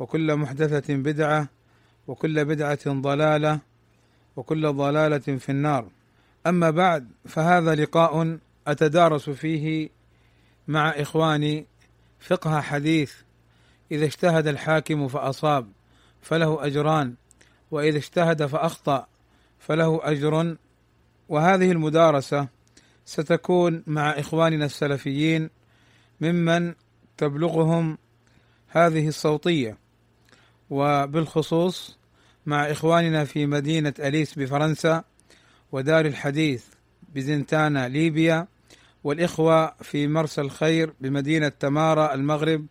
وكل محدثة بدعة وكل بدعة ضلالة وكل ضلالة في النار. أما بعد فهذا لقاء أتدارس فيه مع إخواني فقه حديث. إذا اجتهد الحاكم فأصاب فله أجران وإذا اجتهد فأخطأ فله أجر. وهذه المدارسة ستكون مع إخواننا السلفيين ممن تبلغهم هذه الصوتية. وبالخصوص مع إخواننا في مدينة أليس بفرنسا ودار الحديث بزنتانا ليبيا والإخوة في مرسى الخير بمدينة تمارا المغرب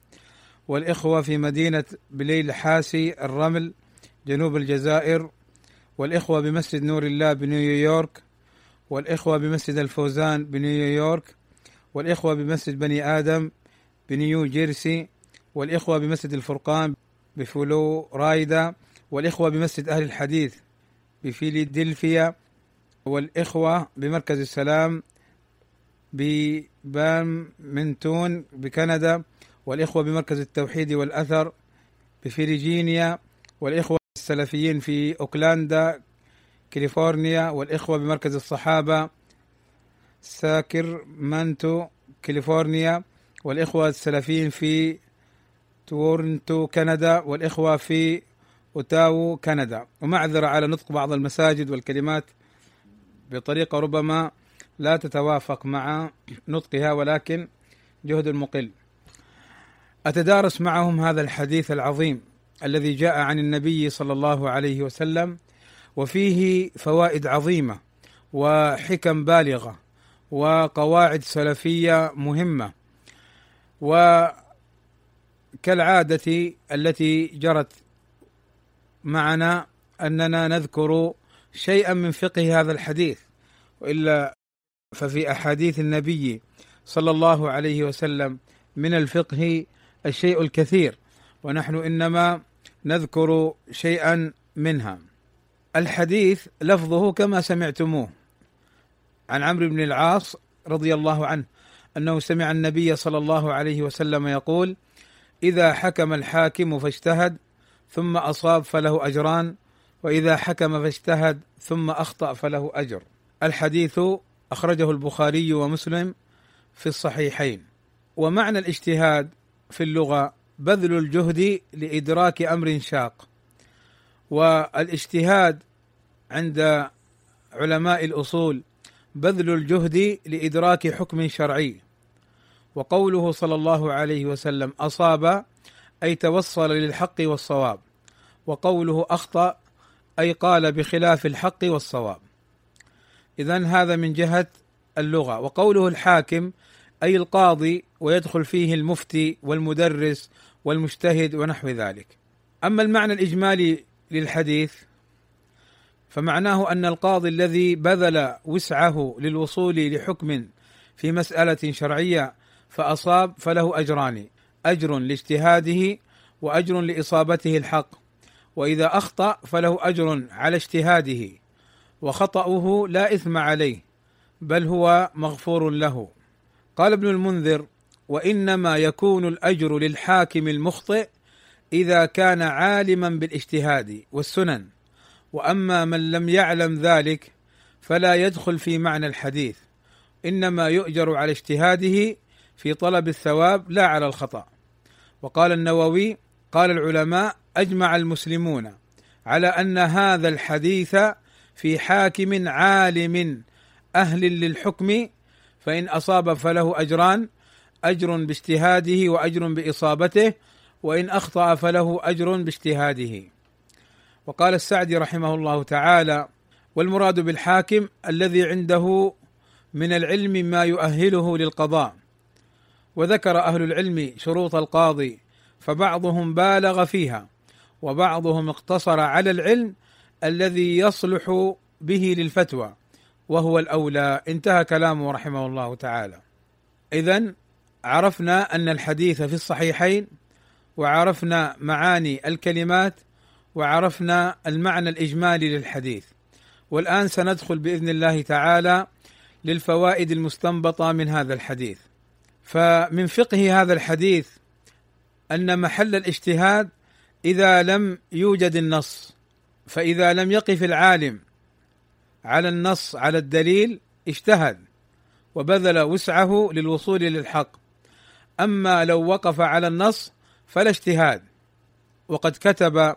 والإخوة في مدينة بليل حاسي الرمل جنوب الجزائر والإخوة بمسجد نور الله بنيويورك والإخوة بمسجد الفوزان بنيويورك والإخوة بمسجد بني آدم بنيو جيرسي والإخوة بمسجد الفرقان بفلو رايدا والإخوة بمسجد أهل الحديث بفيلادلفيا والإخوة بمركز السلام ببام منتون بكندا والإخوة بمركز التوحيد والأثر بفيرجينيا والإخوة السلفيين في أوكلاندا كاليفورنيا والإخوة بمركز الصحابة ساكرمانتو كاليفورنيا والإخوة السلفيين في تورنتو كندا والإخوة في أوتاو كندا. ومعذرة على نطق بعض المساجد والكلمات بطريقة ربما لا تتوافق مع نطقها ولكن جهد مقل. أتدارس معهم هذا الحديث العظيم الذي جاء عن النبي صلى الله عليه وسلم وفيه فوائد عظيمة وحكم بالغة وقواعد سلفية مهمة. و كالعادة التي جرت معنا أننا نذكر شيئا من فقه هذا الحديث وإلا ففي أحاديث النبي صلى الله عليه وسلم من الفقه الشيء الكثير ونحن إنما نذكر شيئا منها. الحديث لفظه كما سمعتموه. عن عمرو بن العاص رضي الله عنه أنه سمع النبي صلى الله عليه وسلم يقول: إذا حكم الحاكم فاجتهد ثم أصاب فله أجران وإذا حكم فاجتهد ثم أخطأ فله أجر. الحديث أخرجه البخاري ومسلم في الصحيحين. ومعنى الاجتهاد في اللغة بذل الجهد لإدراك أمر شاق. والإجتهاد عند علماء الأصول بذل الجهد لإدراك حكم شرعي وقوله صلى الله عليه وسلم أصاب أي توصل للحق والصواب. وقوله أخطأ أي قال بخلاف الحق والصواب. اذا هذا من جهة اللغة. وقوله الحاكم أي القاضي ويدخل فيه المفتي والمدرس والمجتهد ونحو ذلك. أما المعنى الإجمالي للحديث فمعناه أن القاضي الذي بذل وسعه للوصول لحكم في مسألة شرعية فأصاب فله أجران أجر لاجتهاده وأجر لإصابته الحق. وإذا أخطأ فله أجر على اجتهاده وخطأه لا إثم عليه بل هو مغفور له. قال ابن المنذر وإنما يكون الأجر للحاكم المخطئ إذا كان عالما بالاجتهاد والسنن. وأما من لم يعلم ذلك فلا يدخل في معنى الحديث إنما يؤجر على اجتهاده في طلب الثواب لا على الخطأ. وقال النووي قال العلماء أجمع المسلمون على أن هذا الحديث في حاكم عالم أهل للحكم فإن أصاب فله أجران أجر باجتهاده وأجر بإصابته وإن أخطأ فله أجر باجتهاده. وقال السعدي رحمه الله تعالى والمراد بالحاكم الذي عنده من العلم ما يؤهله للقضاء. وذكر أهل العلم شروط القاضي فبعضهم بالغ فيها وبعضهم اقتصر على العلم الذي يصلح به للفتوى وهو الأولى. انتهى كلامه رحمه الله تعالى. اذا عرفنا أن الحديث في الصحيحين وعرفنا معاني الكلمات وعرفنا المعنى الإجمالي للحديث. والآن سندخل بإذن الله تعالى للفوائد المستنبطة من هذا الحديث. فمن فقه هذا الحديث أن محل الاجتهاد إذا لم يوجد النص فإذا لم يقف العالم على النص على الدليل اجتهد وبذل وسعه للوصول للحق أما لو وقف على النص فلا اجتهاد. وقد كتب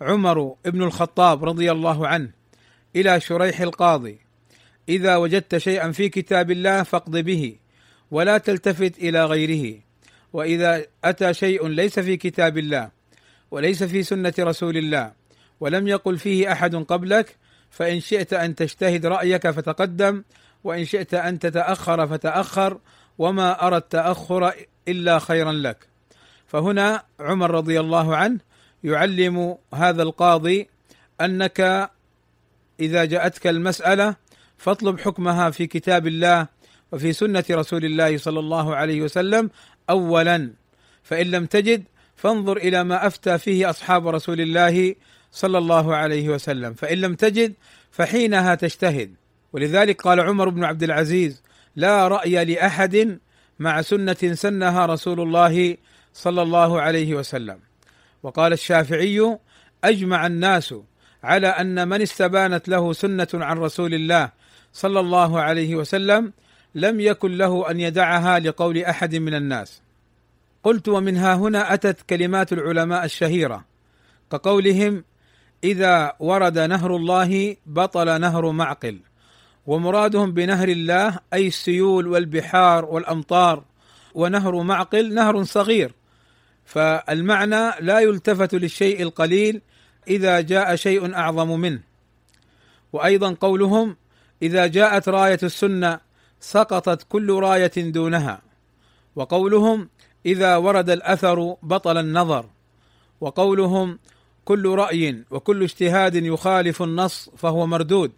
عمر بن الخطاب رضي الله عنه إلى شريح القاضي إذا وجدت شيئا في كتاب الله فاقض به ولا تلتفت إلى غيره. وإذا أتى شيء ليس في كتاب الله وليس في سنة رسول الله ولم يقل فيه أحد قبلك فإن شئت أن تجتهد رأيك فتقدم وإن شئت أن تتأخر فتأخر وما أرى التأخر إلا خيرا لك. فهنا عمر رضي الله عنه يعلم هذا القاضي أنك إذا جاءتك المسألة فاطلب حكمها في كتاب الله وفي سنة رسول الله صلى الله عليه وسلم اولا. فإن لم تجد فانظر إلى ما أفتى فيه أصحاب رسول الله صلى الله عليه وسلم. فإن لم تجد فحينها تجتهد. ولذلك قال عمر بن عبد العزيز لا رأي لأحد مع سنة سنها رسول الله صلى الله عليه وسلم. وقال الشافعي أجمع الناس على أن من استبانت له سنة عن رسول الله صلى الله عليه وسلم لم يكن له أن يدعها لقول أحد من الناس. قلت ومنها هنا أتت كلمات العلماء الشهيرة كقولهم إذا ورد نهر الله بطل نهر معقل ومرادهم بنهر الله أي السيول والبحار والأمطار ونهر معقل نهر صغير. فالمعنى لا يلتفت للشيء القليل إذا جاء شيء أعظم منه. وأيضا قولهم إذا جاءت راية السنة سقطت كل راية دونها وقولهم إذا ورد الأثر بطل النظر وقولهم كل رأي وكل اجتهاد يخالف النص فهو مردود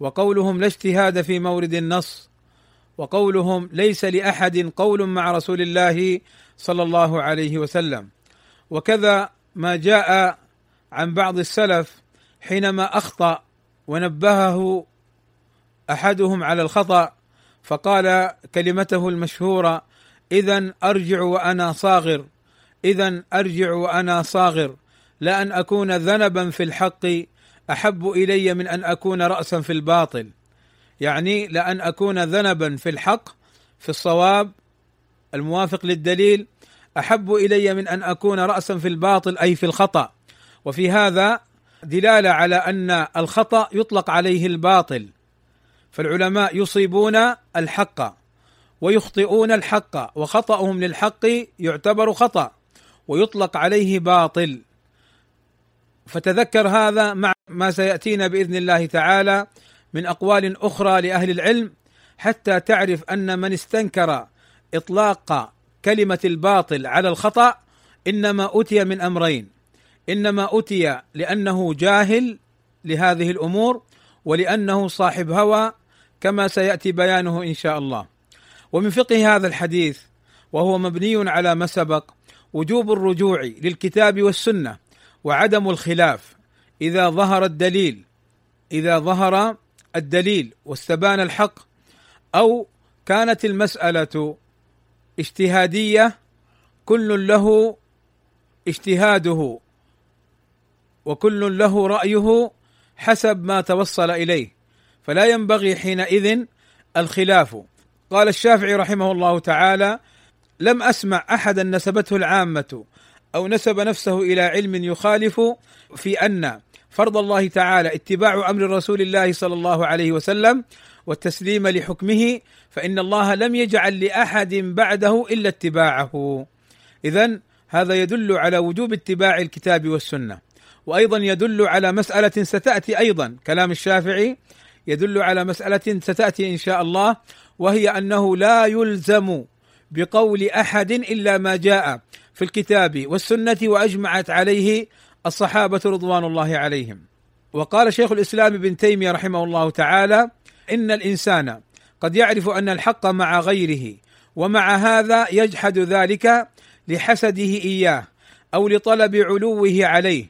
وقولهم لا اجتهاد في مورد النص وقولهم ليس لأحد قول مع رسول الله صلى الله عليه وسلم. وكذا ما جاء عن بعض السلف حينما أخطأ ونبهه أحدهم على الخطأ فقال كلمته المشهورة اذا أرجع وأنا صاغر اذا أرجع وأنا صاغر لأن أكون ذنبا في الحق أحب إلي من أن أكون راسا في الباطل. يعني لأن أكون ذنبا في الحق في الصواب الموافق للدليل أحب إلي من أن أكون راسا في الباطل أي في الخطأ. وفي هذا دلالة على أن الخطأ يطلق عليه الباطل. فالعلماء يصيبون الحق ويخطئون الحق وخطأهم للحق يعتبر خطأ ويطلق عليه باطل. فتذكر هذا مع ما سيأتينا بإذن الله تعالى من أقوال أخرى لأهل العلم حتى تعرف أن من استنكر إطلاق كلمة الباطل على الخطأ إنما أتي من أمرين. إنما أتي لأنه جاهل لهذه الأمور ولأنه صاحب هوى كما سيأتي بيانه إن شاء الله. ومن فقه هذا الحديث وهو مبني على ما سبق وجوب الرجوع للكتاب والسنة وعدم الخلاف. إذا ظهر الدليل إذا ظهر الدليل واستبان الحق أو كانت المسألة اجتهادية كل له اجتهاده وكل له رأيه حسب ما توصل إليه. فلا ينبغي حينئذ الخلاف. قال الشافعي رحمه الله تعالى لم أسمع أحدا نسبته العامة أو نسب نفسه إلى علم يخالف في أن فرض الله تعالى اتباع أمر رسول الله صلى الله عليه وسلم والتسليم لحكمه فإن الله لم يجعل لأحد بعده إلا اتباعه. اذا هذا يدل على وجوب اتباع الكتاب والسنة. وأيضا يدل على مسألة ستأتي أيضا كلام الشافعي يدل على مسألة ستأتي إن شاء الله وهي أنه لا يلزم بقول أحد إلا ما جاء في الكتاب والسنة وأجمعت عليه الصحابة رضوان الله عليهم. وقال شيخ الإسلام ابن تيمية رحمه الله تعالى: إن الإنسان قد يعرف أن الحق مع غيره ومع هذا يجحد ذلك لحسده إياه أو لطلب علوه عليه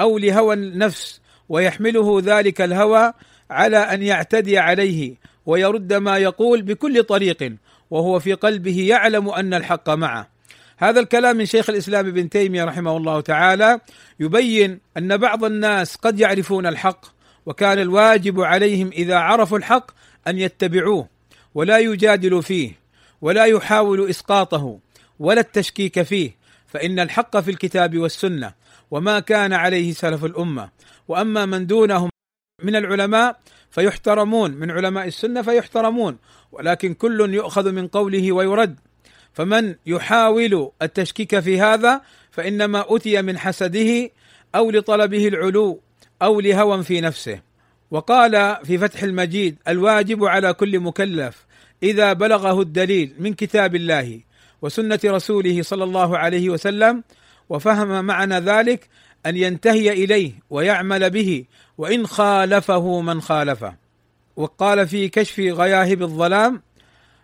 أو لهوى النفس ويحمله ذلك الهوى على أن يعتدي عليه ويرد ما يقول بكل طريق وهو في قلبه يعلم أن الحق معه. هذا الكلام من شيخ الإسلام ابن تيمية رحمه الله تعالى يبين أن بعض الناس قد يعرفون الحق وكان الواجب عليهم إذا عرفوا الحق أن يتبعوه ولا يجادلوا فيه ولا يحاولوا إسقاطه ولا التشكيك فيه فإن الحق في الكتاب والسنة وما كان عليه سلف الأمة وأما من دونهم من العلماء فيحترمون من علماء السنة فيحترمون ولكن كل يؤخذ من قوله ويرد. فمن يحاول التشكيك في هذا فإنما أتي من حسده أو لطلبه العلو أو لهوى في نفسه. وقال في فتح المجيد الواجب على كل مكلف إذا بلغه الدليل من كتاب الله وسنة رسوله صلى الله عليه وسلم وفهم معنى ذلك أن ينتهي إليه ويعمل به وإن خالفه من خالفه. وقال في كشف غياهب الظلام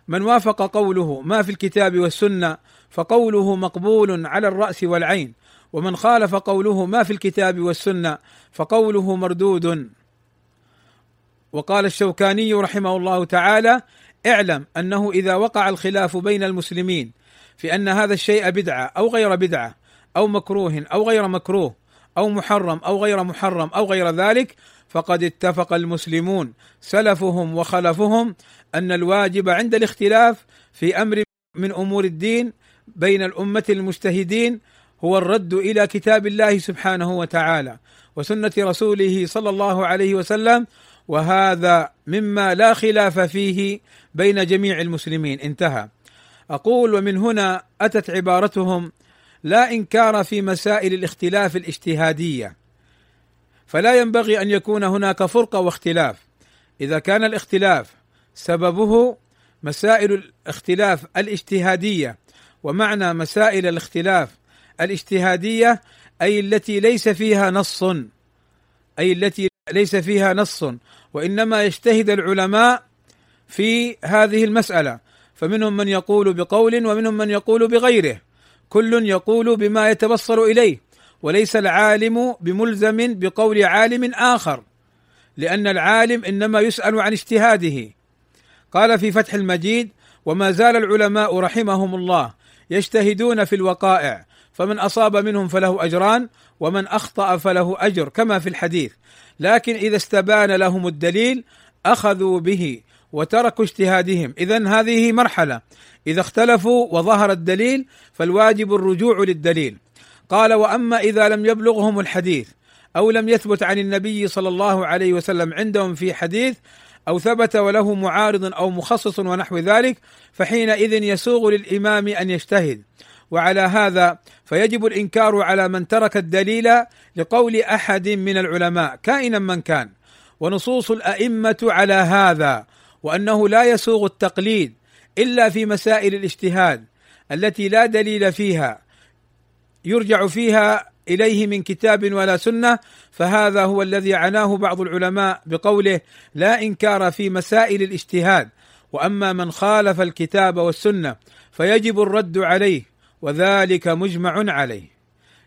من وافق قوله ما في الكتاب والسنة فقوله مقبول على الرأس والعين. ومن خالف قوله ما في الكتاب والسنة فقوله مردود. وقال الشوكاني رحمه الله تعالى اعلم أنه إذا وقع الخلاف بين المسلمين في أن هذا الشيء بدعة أو غير بدعة أو مكروه أو غير مكروه أو محرم أو غير محرم أو غير ذلك فقد اتفق المسلمون. سلفهم وخلفهم أن الواجب عند الاختلاف في أمر من أمور الدين بين الأمة المجتهدين هو الرد إلى كتاب الله سبحانه وتعالى وسنة رسوله صلى الله عليه وسلم وهذا مما لا خلاف فيه بين جميع المسلمين. انتهى. أقول ومن هنا أتت عبارتهم لا إنكار في مسائل الاختلاف الاجتهادية. فلا ينبغي أن يكون هناك فرقة واختلاف. إذا كان الاختلاف سببه مسائل الاختلاف الاجتهادية ومعنى مسائل الاختلاف الاجتهادية أي التي ليس فيها نص أي التي ليس فيها نص وإنما يجتهد العلماء في هذه المسألة. فمنهم من يقول بقول ومنهم من يقول بغيره. كل يقول بما يتبصر إليه وليس العالم بملزم بقول عالم آخر لأن العالم إنما يسأل عن اجتهاده. قال في فتح المجيد وما زال العلماء رحمهم الله يجتهدون في الوقائع فمن أصاب منهم فله أجران ومن أخطأ فله أجر كما في الحديث. لكن إذا استبان لهم الدليل أخذوا به وتركوا اجتهادهم. اذا هذه مرحلة. إذا اختلفوا وظهر الدليل فالواجب الرجوع للدليل. قال وأما إذا لم يبلغهم الحديث أو لم يثبت عن النبي صلى الله عليه وسلم عندهم في حديث أو ثبت وله معارض أو مخصص ونحو ذلك فحينئذ يسوغ للإمام أن يجتهد. وعلى هذا فيجب الإنكار على من ترك الدليل لقول أحد من العلماء كائنا من كان. ونصوص الأئمة على هذا وأنه لا يسوغ التقليد إلا في مسائل الاجتهاد التي لا دليل فيها يرجع فيها إليه من كتاب ولا سنة فهذا هو الذي عناه بعض العلماء بقوله لا إنكار في مسائل الاجتهاد وأما من خالف الكتاب والسنة فيجب الرد عليه وذلك مجمع عليه.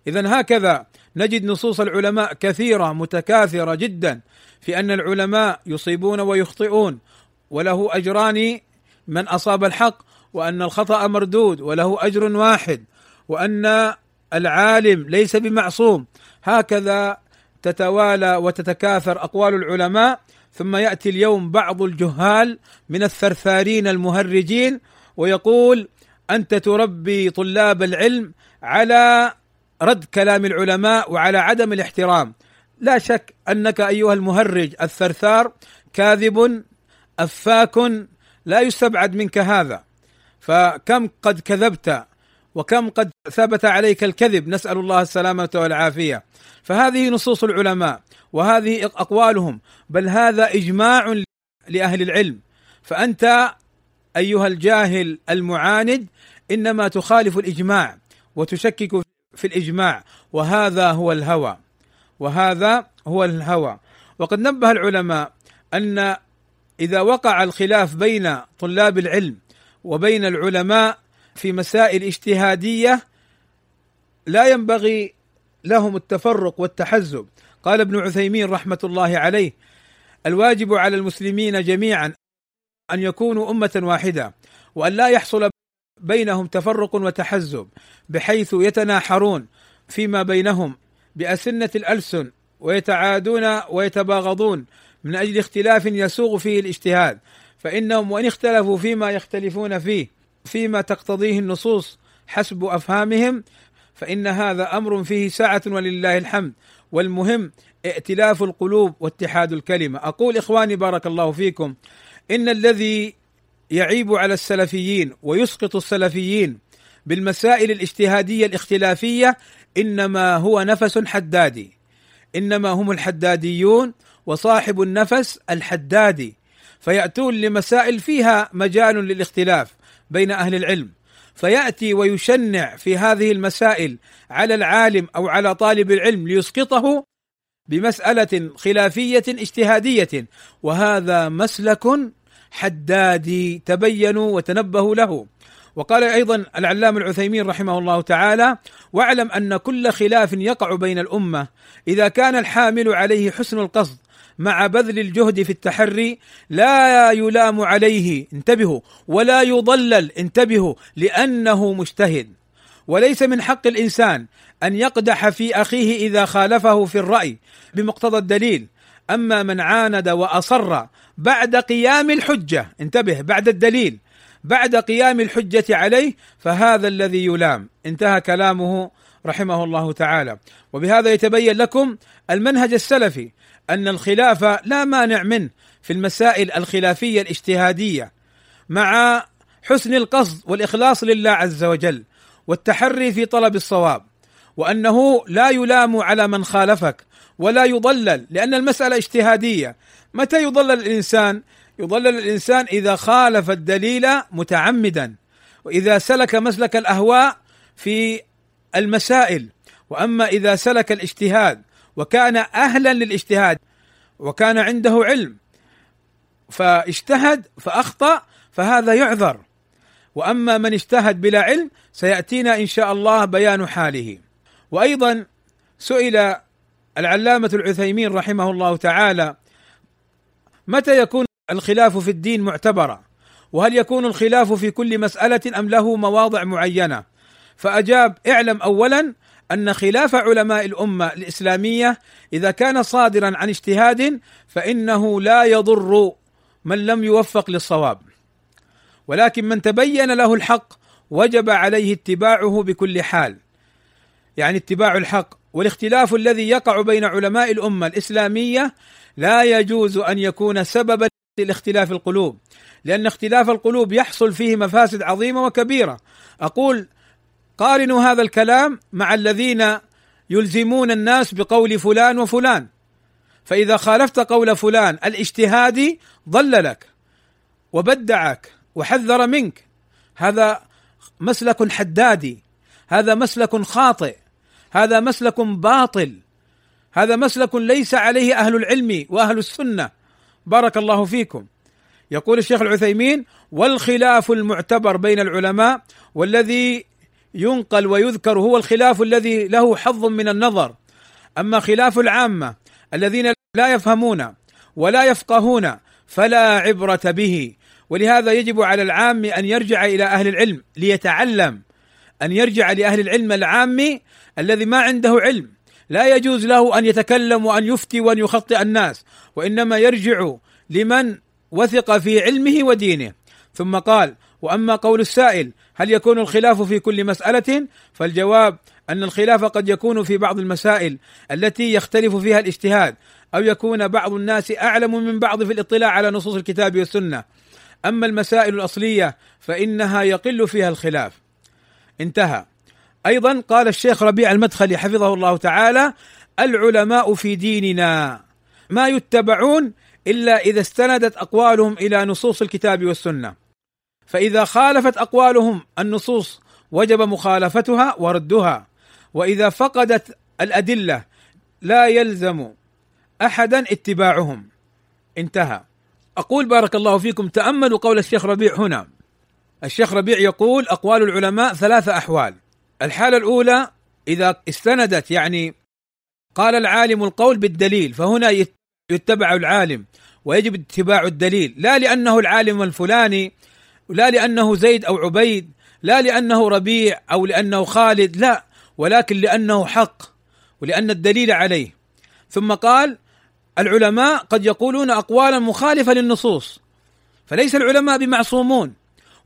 اذا هكذا نجد نصوص العلماء كثيرة متكاثرة جدا في أن العلماء يصيبون ويخطئون وله أجران من أصاب الحق وأن الخطأ مردود وله أجر واحد وأن العالم ليس بمعصوم. هكذا تتوالى وتتكاثر أقوال العلماء ثم يأتي اليوم بعض الجهال من الثرثارين المهرجين ويقول أنت تربي طلاب العلم على رد كلام العلماء وعلى عدم الاحترام. لا شك أنك أيها المهرج الثرثار كاذب أفاك لا يستبعد منك هذا. فكم قد كذبت وكم قد ثبت عليك الكذب نسأل الله السلامة والعافية. فهذه نصوص العلماء وهذه أقوالهم. بل هذا إجماع لأهل العلم. فأنت أيها الجاهل المعاند إنما تخالف الإجماع وتشكك في الإجماع. وهذا هو الهوى. وهذا هو الهوى. وقد نبه العلماء أن إذا وقع الخلاف بين طلاب العلم وبين العلماء في مسائل اجتهادية لا ينبغي لهم التفرق والتحزب. قال ابن عثيمين رحمة الله عليه الواجب على المسلمين جميعا أن يكونوا أمة واحدة وأن لا يحصل بينهم تفرق وتحزب بحيث يتناحرون فيما بينهم بأسنة الألسن ويتعادون ويتباغضون من أجل اختلاف يسوغ فيه الاجتهاد فإنهم وإن اختلفوا فيما يختلفون فيه فيما تقتضيه النصوص حسب أفهامهم فإن هذا أمر فيه سعه ولله الحمد. والمهم ائتلاف القلوب واتحاد الكلمة. أقول إخواني بارك الله فيكم إن الذي يعيب على السلفيين ويسقط السلفيين بالمسائل الاجتهادية الاختلافية إنما هو نفس حدادي إنما هم الحداديون وصاحب النفس الحدادي فيأتون لمسائل فيها مجال للاختلاف بين أهل العلم. فيأتي ويشنع في هذه المسائل على العالم أو على طالب العلم ليسقطه بمسألة خلافية اجتهادية. وهذا مسلك حدادي تبينوا وتنبهوا له. وقال أيضا العلام العثيمين رحمه الله تعالى واعلم أن كل خلاف يقع بين الأمة إذا كان الحامل عليه حسن القصد مع بذل الجهد في التحري لا يلام عليه انتبهوا. ولا يضلل انتبهوا لأنه مجتهد. وليس من حق الإنسان أن يقدح في أخيه إذا خالفه في الرأي بمقتضى الدليل. أما من عاند وأصر بعد قيام الحجة انتبه بعد الدليل بعد قيام الحجة عليه فهذا الذي يلام. انتهى كلامه رحمه الله تعالى. وبهذا يتبين لكم المنهج السلفي. أن الخلاف لا مانع منه في المسائل الخلافية الاجتهادية مع حسن القصد والإخلاص لله عز وجل والتحري في طلب الصواب وأنه لا يلام على من خالفك ولا يضلل لأن المسألة اجتهادية متى يضلل الإنسان؟ يضلل الإنسان إذا خالف الدليل متعمدا وإذا سلك مسلك الأهواء في المسائل وأما إذا سلك الاجتهاد وكان أهلا للاجتهاد وكان عنده علم. فاجتهد فأخطأ فهذا يعذر. وأما من اجتهد بلا علم سيأتينا إن شاء الله بيان حاله. وأيضا سئل العلامة العثيمين رحمه الله تعالى متى يكون الخلاف في الدين معتبرا؟ وهل يكون الخلاف في كل مسألة أم له مواضع معينة؟ فأجاب اعلم اولا أن خلاف علماء الأمة الإسلامية إذا كان صادرا عن اجتهاد فإنه لا يضر من لم يوفق للصواب. ولكن من تبين له الحق وجب عليه اتباعه بكل حال. يعني اتباع الحق والاختلاف الذي يقع بين علماء الأمة الإسلامية لا يجوز أن يكون سببا لاختلاف القلوب لأن اختلاف القلوب يحصل فيه مفاسد عظيمة وكبيرة. أقول قارنوا هذا الكلام مع الذين يلزمون الناس بقول فلان وفلان. فإذا خالفت قول فلان الاجتهادي ضللك وبدعك وحذر منك. هذا مسلك حدادي هذا مسلك خاطئ هذا مسلك باطل هذا مسلك ليس عليه أهل العلم وأهل السنة. بارك الله فيكم. يقول الشيخ العثيمين والخلاف المعتبر بين العلماء والذي ينقل ويذكر هو الخلاف الذي له حظ من النظر. أما خلاف العامة الذين لا يفهمون ولا يفقهون فلا عبرة به. ولهذا يجب على العام أن يرجع إلى أهل العلم ليتعلم أن يرجع لأهل العلم العام الذي ما عنده علم. لا يجوز له أن يتكلم وأن يفتي وأن يخطئ الناس وإنما يرجع لمن وثق في علمه ودينه. ثم قال وأما قول السائل هل يكون الخلاف في كل مسألة؟ فالجواب أن الخلاف قد يكون في بعض المسائل التي يختلف فيها الاجتهاد أو يكون بعض الناس أعلم من بعض في الاطلاع على نصوص الكتاب والسنة. أما المسائل الأصلية فإنها يقل فيها الخلاف. انتهى. أيضا قال الشيخ ربيع المدخلي حفظه الله تعالى العلماء في ديننا ما يتبعون إلا إذا استندت أقوالهم إلى نصوص الكتاب والسنة. فإذا خالفت أقوالهم النصوص وجب مخالفتها وردها. وإذا فقدت الأدلة لا يلزم احدا اتباعهم. انتهى. أقول بارك الله فيكم تأملوا قول الشيخ ربيع هنا. الشيخ ربيع يقول أقوال العلماء ثلاثة أحوال. الحالة الأولى إذا استندت يعني قال العالم القول بالدليل فهنا يتبع العالم ويجب اتباع الدليل. لا لأنه العالم الفلاني لا لأنه زيد أو عبيد لا لأنه ربيع أو لأنه خالد لا ولكن لأنه حق ولأن الدليل عليه. ثم قال العلماء قد يقولون أقوالا مخالفة للنصوص فليس العلماء بمعصومون.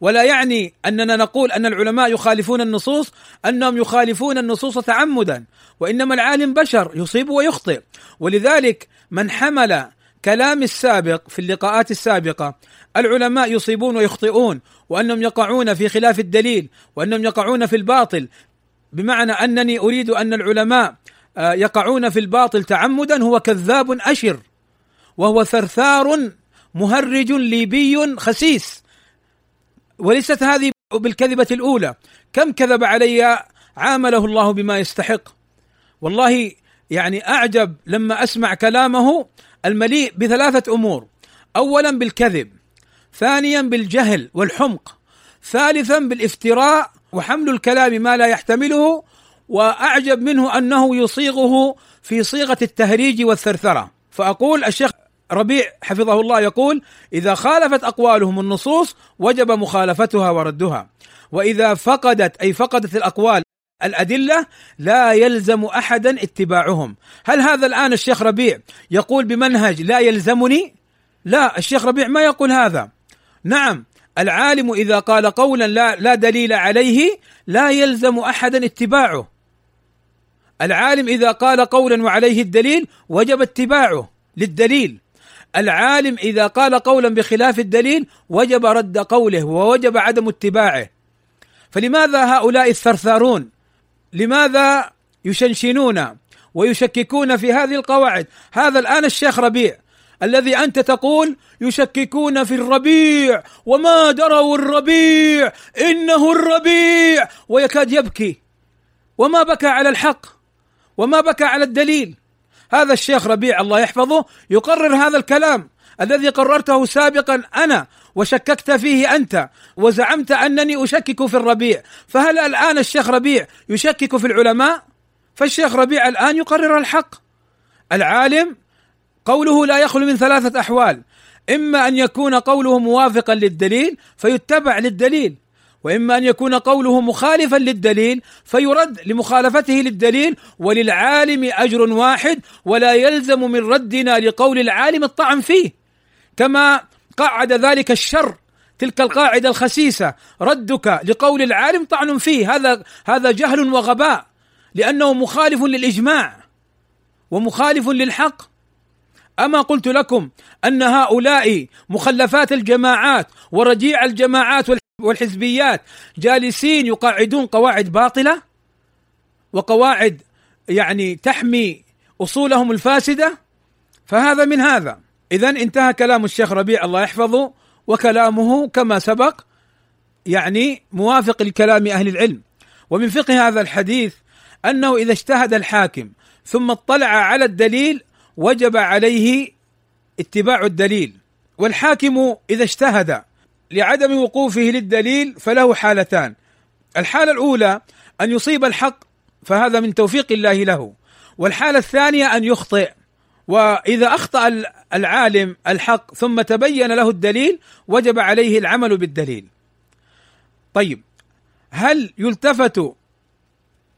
ولا يعني أننا نقول أن العلماء يخالفون النصوص أنهم يخالفون النصوص تعمدا وإنما العالم بشر يصيب ويخطئ. ولذلك من حمل كلام السابق في اللقاءات السابقة العلماء يصيبون ويخطئون وأنهم يقعون في خلاف الدليل وأنهم يقعون في الباطل. بمعنى أنني أريد أن العلماء آه، يقعون في الباطل تعمدا هو كذاب أشر وهو ثرثار مهرج ليبي خسيس. وليست هذه بالكذبة الأولى. كم كذب علي؟ عامله الله بما يستحق. والله يعني أعجب لما أسمع كلامه المليء بثلاثة أمور. اولا بالكذب. ثانيا بالجهل والحمق ثالثا بالافتراء وحمل الكلام ما لا يحتمله وأعجب منه أنه يصيغه في صيغة التهريج والثرثرة. فأقول الشيخ ربيع حفظه الله يقول إذا خالفت أقوالهم النصوص وجب مخالفتها وردها وإذا فقدت أي فقدت الأقوال الأدلة لا يلزم احدا اتباعهم. هل هذا الآن الشيخ ربيع يقول بمنهج لا يلزمني؟ لا الشيخ ربيع ما يقول هذا. نعم العالم إذا قال قولا لا لا دليل عليه لا يلزم أحدا اتباعه. العالم إذا قال قولا وعليه الدليل وجب اتباعه للدليل. العالم إذا قال قولا بخلاف الدليل وجب رد قوله ووجب عدم اتباعه. فلماذا هؤلاء الثرثارون؟ لماذا يشنشنون ويشككون في هذه القواعد؟ هذا الآن الشيخ ربيع الذي أنت تقول يشككون في الربيع وما دروا الربيع إنه الربيع ويكاد يبكي. وما بكى على الحق وما بكى على الدليل. هذا الشيخ ربيع الله يحفظه يقرر هذا الكلام الذي قررته سابقا أنا وشككت فيه أنت وزعمت أنني أشكك في الربيع. فهل الآن الشيخ ربيع يشكك في العلماء؟ فالشيخ ربيع الآن يقرر الحق. العالم قوله لا يخلو من ثلاثة أحوال. إما أن يكون قوله موافقا للدليل فيتبع للدليل وإما أن يكون قوله مخالفا للدليل فيرد لمخالفته للدليل وللعالم أجر واحد ولا يلزم من ردنا لقول العالم الطعن فيه. كما قعد ذلك الشر تلك القاعدة الخسيسة ردك لقول العالم طعن فيه. هذا هذا جهل وغباء لأنه مخالف للإجماع ومخالف للحق أما قلت لكم أن هؤلاء مخلفات الجماعات ورجيع الجماعات والحزبيات جالسين يقاعدون قواعد باطلة وقواعد يعني تحمي أصولهم الفاسدة فهذا من هذا. اذا انتهى كلام الشيخ ربيع الله يحفظه وكلامه كما سبق يعني موافق لكلام أهل العلم. ومن فقه هذا الحديث أنه إذا اجتهد الحاكم ثم اطلع على الدليل وجب عليه اتباع الدليل والحاكم إذا اجتهد لعدم وقوفه للدليل فله حالتان. الحالة الأولى أن يصيب الحق فهذا من توفيق الله له. والحالة الثانية أن يخطئ وإذا أخطأ العالم الحق ثم تبين له الدليل وجب عليه العمل بالدليل. طيب هل يلتفت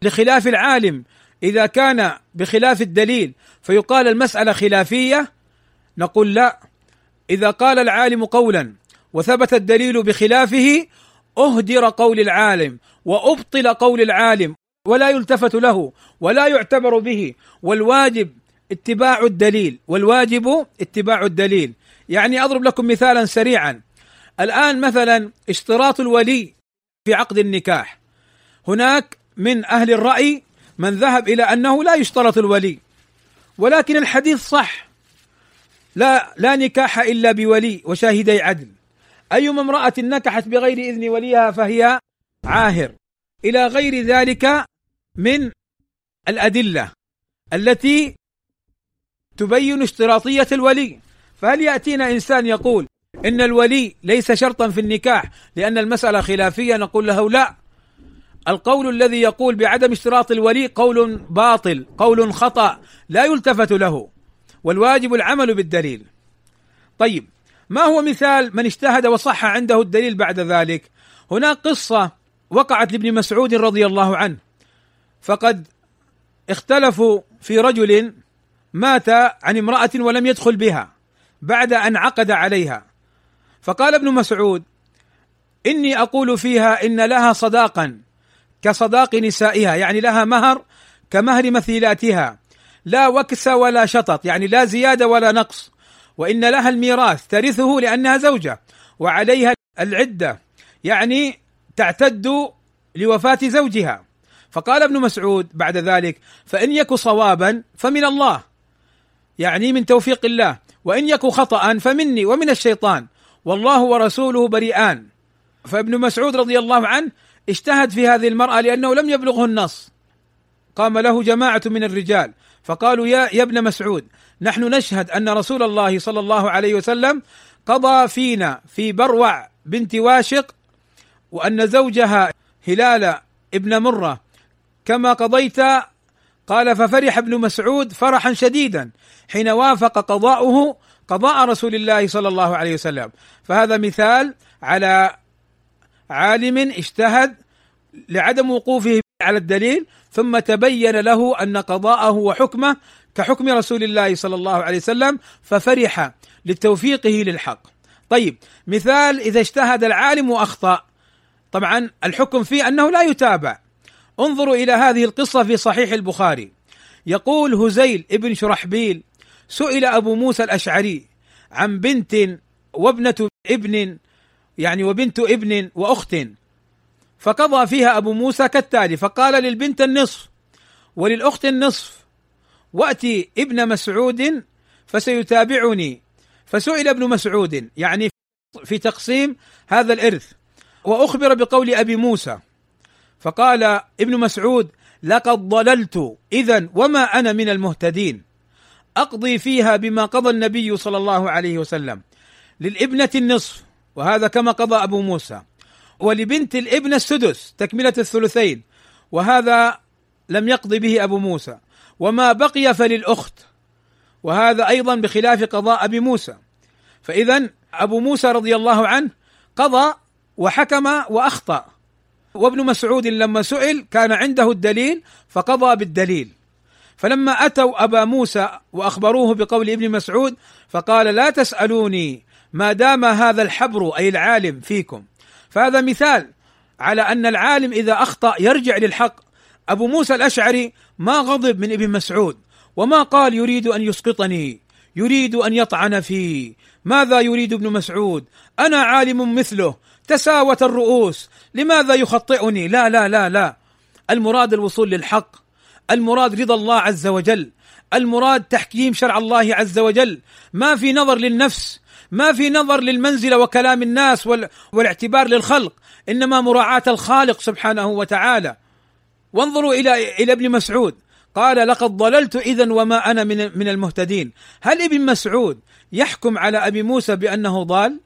لخلاف العالم إذا كان بخلاف الدليل فيقال المسألة خلافية نقول لا. إذا قال العالم قولا وثبت الدليل بخلافه أهدر قول العالم وأبطل قول العالم ولا يلتفت له ولا يعتبر به. والواجب اتباع الدليل والواجب اتباع الدليل. يعني أضرب لكم مثالا سريعا. الآن مثلا اشتراط الولي في عقد النكاح. هناك من أهل الرأي من ذهب إلى أنه لا يشترط الولي ولكن الحديث صح. لا لا نكاح إلا بولي وشاهدي عدل. أيما امرأة نكحت بغير إذن وليها فهي عاهر. إلى غير ذلك من الأدلة التي تبين اشتراطية الولي. فهل يأتينا إنسان يقول إن الولي ليس شرطا في النكاح لأن المسألة خلافية نقول له لا القول الذي يقول بعدم اشتراط الولي قول باطل قول خطأ لا يلتفت له. والواجب العمل بالدليل. طيب ما هو مثال من اجتهد وصح عنده الدليل بعد ذلك؟ هناك قصة وقعت لابن مسعود رضي الله عنه. فقد اختلفوا في رجل مات عن امرأة ولم يدخل بها بعد أن عقد عليها. فقال ابن مسعود إني أقول فيها إن لها صداقا. كصداق نسائها يعني لها مهر كمهر مثيلاتها. لا وكس ولا شطط يعني لا زيادة ولا نقص. وإن لها الميراث ترثه لأنها زوجة وعليها العدة يعني تعتد لوفاة زوجها. فقال ابن مسعود بعد ذلك فإن يك صوابا فمن الله يعني من توفيق الله. وإن يك خطا فمني ومن الشيطان. والله ورسوله بريئان. فابن مسعود رضي الله عنه اجتهد في هذه المرأة لأنه لم يبلغه النص. قام له جماعة من الرجال فقالوا يا يا ابن مسعود نحن نشهد أن رسول الله صلى الله عليه وسلم قضى فينا في بروع بنت واشق وأن زوجها هلال ابن مرة كما قضيت قال ففرح ابن مسعود فرحا شديدا حين وافق قضاؤه قضاء رسول الله صلى الله عليه وسلم. فهذا مثال على عالم اجتهد لعدم وقوفه على الدليل ثم تبين له أن قضاءه وحكمه كحكم رسول الله صلى الله عليه وسلم ففرح لتوفيقه للحق. طيب مثال إذا اجتهد العالم وأخطأ طبعا الحكم فيه أنه لا يتابع. انظروا إلى هذه القصة في صحيح البخاري. يقول هزيل ابن شرحبيل سئل أبو موسى الأشعري عن بنت وابنة ابن يعني وبنت ابن وأخت. فقضى فيها أبو موسى كالتالي فقال للبنت النصف وللأخت النصف. وأتي ابن مسعود فسيتابعني. فسئل ابن مسعود يعني في تقسيم هذا الإرث. وأخبر بقول أبي موسى فقال ابن مسعود لقد ضللت اذا وما أنا من المهتدين. أقضي فيها بما قضى النبي صلى الله عليه وسلم للابنة النصف. وهذا كما قضى أبو موسى. ولبنت الابن السدس تكملة الثلثين. وهذا لم يقضي به أبو موسى. وما بقي فللأخت. وهذا أيضا بخلاف قضاء أبي موسى. فاذا أبو موسى رضي الله عنه قضى وحكم وأخطأ. وابن مسعود لما سئل كان عنده الدليل فقضى بالدليل. فلما أتوا أبا موسى وأخبروه بقول ابن مسعود فقال لا تسألوني ما دام هذا الحبر أي العالم فيكم. فهذا مثال على أن العالم إذا أخطأ يرجع للحق. أبو موسى الأشعري ما غضب من ابن مسعود وما قال يريد أن يسقطني يريد أن يطعن في. ماذا يريد ابن مسعود؟ أنا عالم مثله تساوت الرؤوس لماذا يخطئني؟ لا لا لا لا. المراد الوصول للحق المراد رضا الله عز وجل المراد تحكيم شرع الله عز وجل. ما في نظر للنفس ما في نظر للمنزلة وكلام الناس والاعتبار للخلق إنما مراعاة الخالق سبحانه وتعالى. وانظروا إلى إلى ابن مسعود. قال لقد ضللت اذا وما أنا من من المهتدين. هل ابن مسعود يحكم على أبي موسى بأنه ضال؟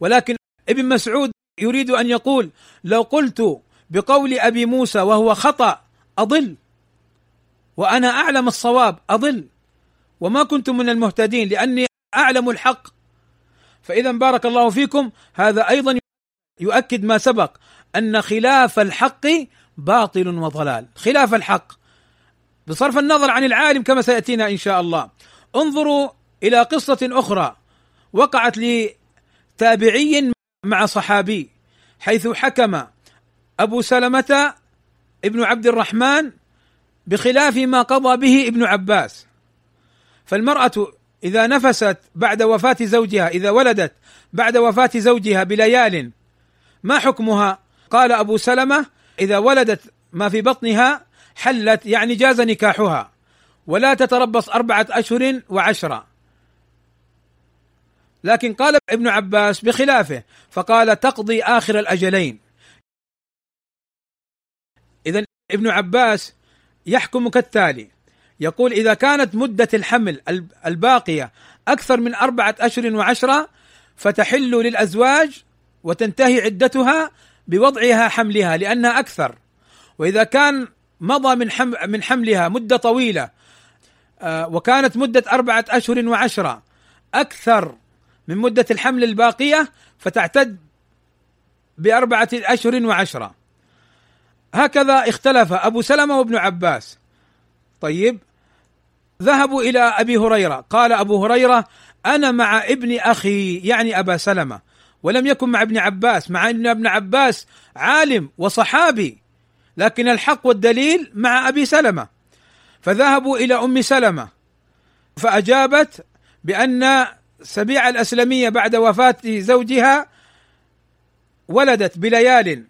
ولكن ابن مسعود يريد أن يقول لو قلت بقول أبي موسى وهو خطأ أضل. وأنا أعلم الصواب أضل. وما كنت من المهتدين لأني أعلم الحق فإذا بارك الله فيكم. هذا أيضا يؤكد ما سبق أن خلاف الحق باطل وضلال. خلاف الحق. بصرف النظر عن العالم كما سيأتينا إن شاء الله. انظروا إلى قصة أخرى وقعت لتابعي مع صحابي حيث حكم أبو سلمة ابن عبد الرحمن بخلاف ما قضى به ابن عباس. فالمرأة إذا نفست بعد وفاة زوجها إذا ولدت بعد وفاة زوجها بليال ما حكمها؟ قال أبو سلمة إذا ولدت ما في بطنها حلت يعني جاز نكاحها. ولا تتربص أربعة أشهر وعشرة. لكن قال ابن عباس بخلافه فقال تقضي آخر الأجلين. ابن عباس يحكم كالتالي يقول إذا كانت مدة الحمل الباقية أكثر من أربعة أشهر وعشرة فتحل للأزواج وتنتهي عدتها بوضعها حملها لأنها أكثر. وإذا كان مضى من من حملها مدة طويلة آه، وكانت مدة أربعة أشهر وعشرة أكثر من مدة الحمل الباقية فتعتد بأربعة أشهر وعشرة. هكذا اختلف أبو سلمة وابن عباس. طيب ذهبوا إلى أبي هريرة. قال أبو هريرة أنا مع ابن أخي يعني أبا سلمة. ولم يكن مع ابن عباس مع أن ابن عباس عالم وصحابي. لكن الحق والدليل مع أبي سلمة. فذهبوا إلى أم سلمة. فأجابت بأن سبيع الأسلمية بعد وفاة زوجها ولدت بليال.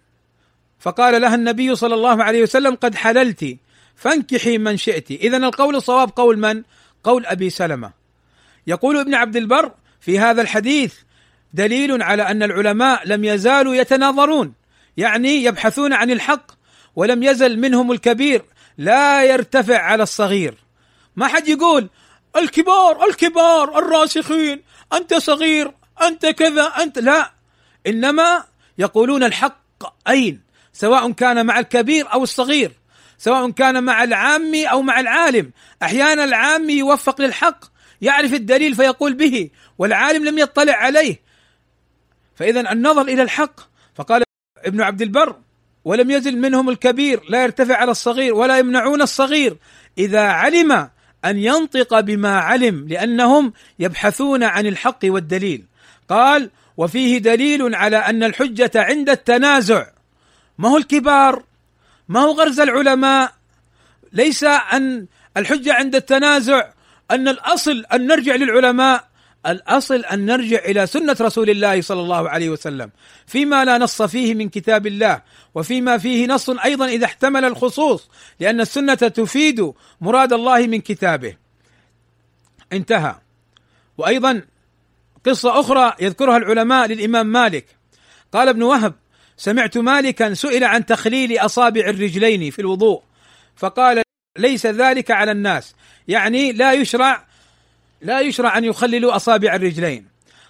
فقال لها النبي صلى الله عليه وسلم قد حللت فانكحي من شئت. اذا القول الصواب قول من؟ قول أبي سلمة. يقول ابن عبد البر في هذا الحديث دليل على أن العلماء لم يزالوا يتناظرون يعني يبحثون عن الحق ولم يزل منهم الكبير لا يرتفع على الصغير. ما حد يقول الكبار الكبار الراسخين أنت صغير أنت كذا أنت لا. إنما يقولون الحق أين؟ سواء كان مع الكبير أو الصغير. سواء كان مع العامي أو مع العالم. أحيانا العامي يوفق للحق يعرف الدليل فيقول به والعالم لم يطلع عليه. فإذا النظر إلى الحق فقال ابن عبد البر ولم يزل منهم الكبير لا يرتفع على الصغير ولا يمنعون الصغير. إذا علم أن ينطق بما علم لأنهم يبحثون عن الحق والدليل. قال وفيه دليل على أن الحجة عند التنازع. ما هو الكبار؟ ما هو غرز العلماء؟ ليس أن الحجة عند التنازع أن الأصل أن نرجع للعلماء. الأصل أن نرجع إلى سنة رسول الله صلى الله عليه وسلم فيما لا نص فيه من كتاب الله وفيما فيه نص أيضا إذا احتمل الخصوص لأن السنة تفيد مراد الله من كتابه. انتهى. وأيضا قصة أخرى يذكرها العلماء للإمام مالك. قال ابن وهب سمعت مالكا سئل عن تخليل أصابع الرجلين في الوضوء فقال ليس ذلك على الناس. يعني لا يشرع لا يشرع أن يخللوا أصابع الرجلين.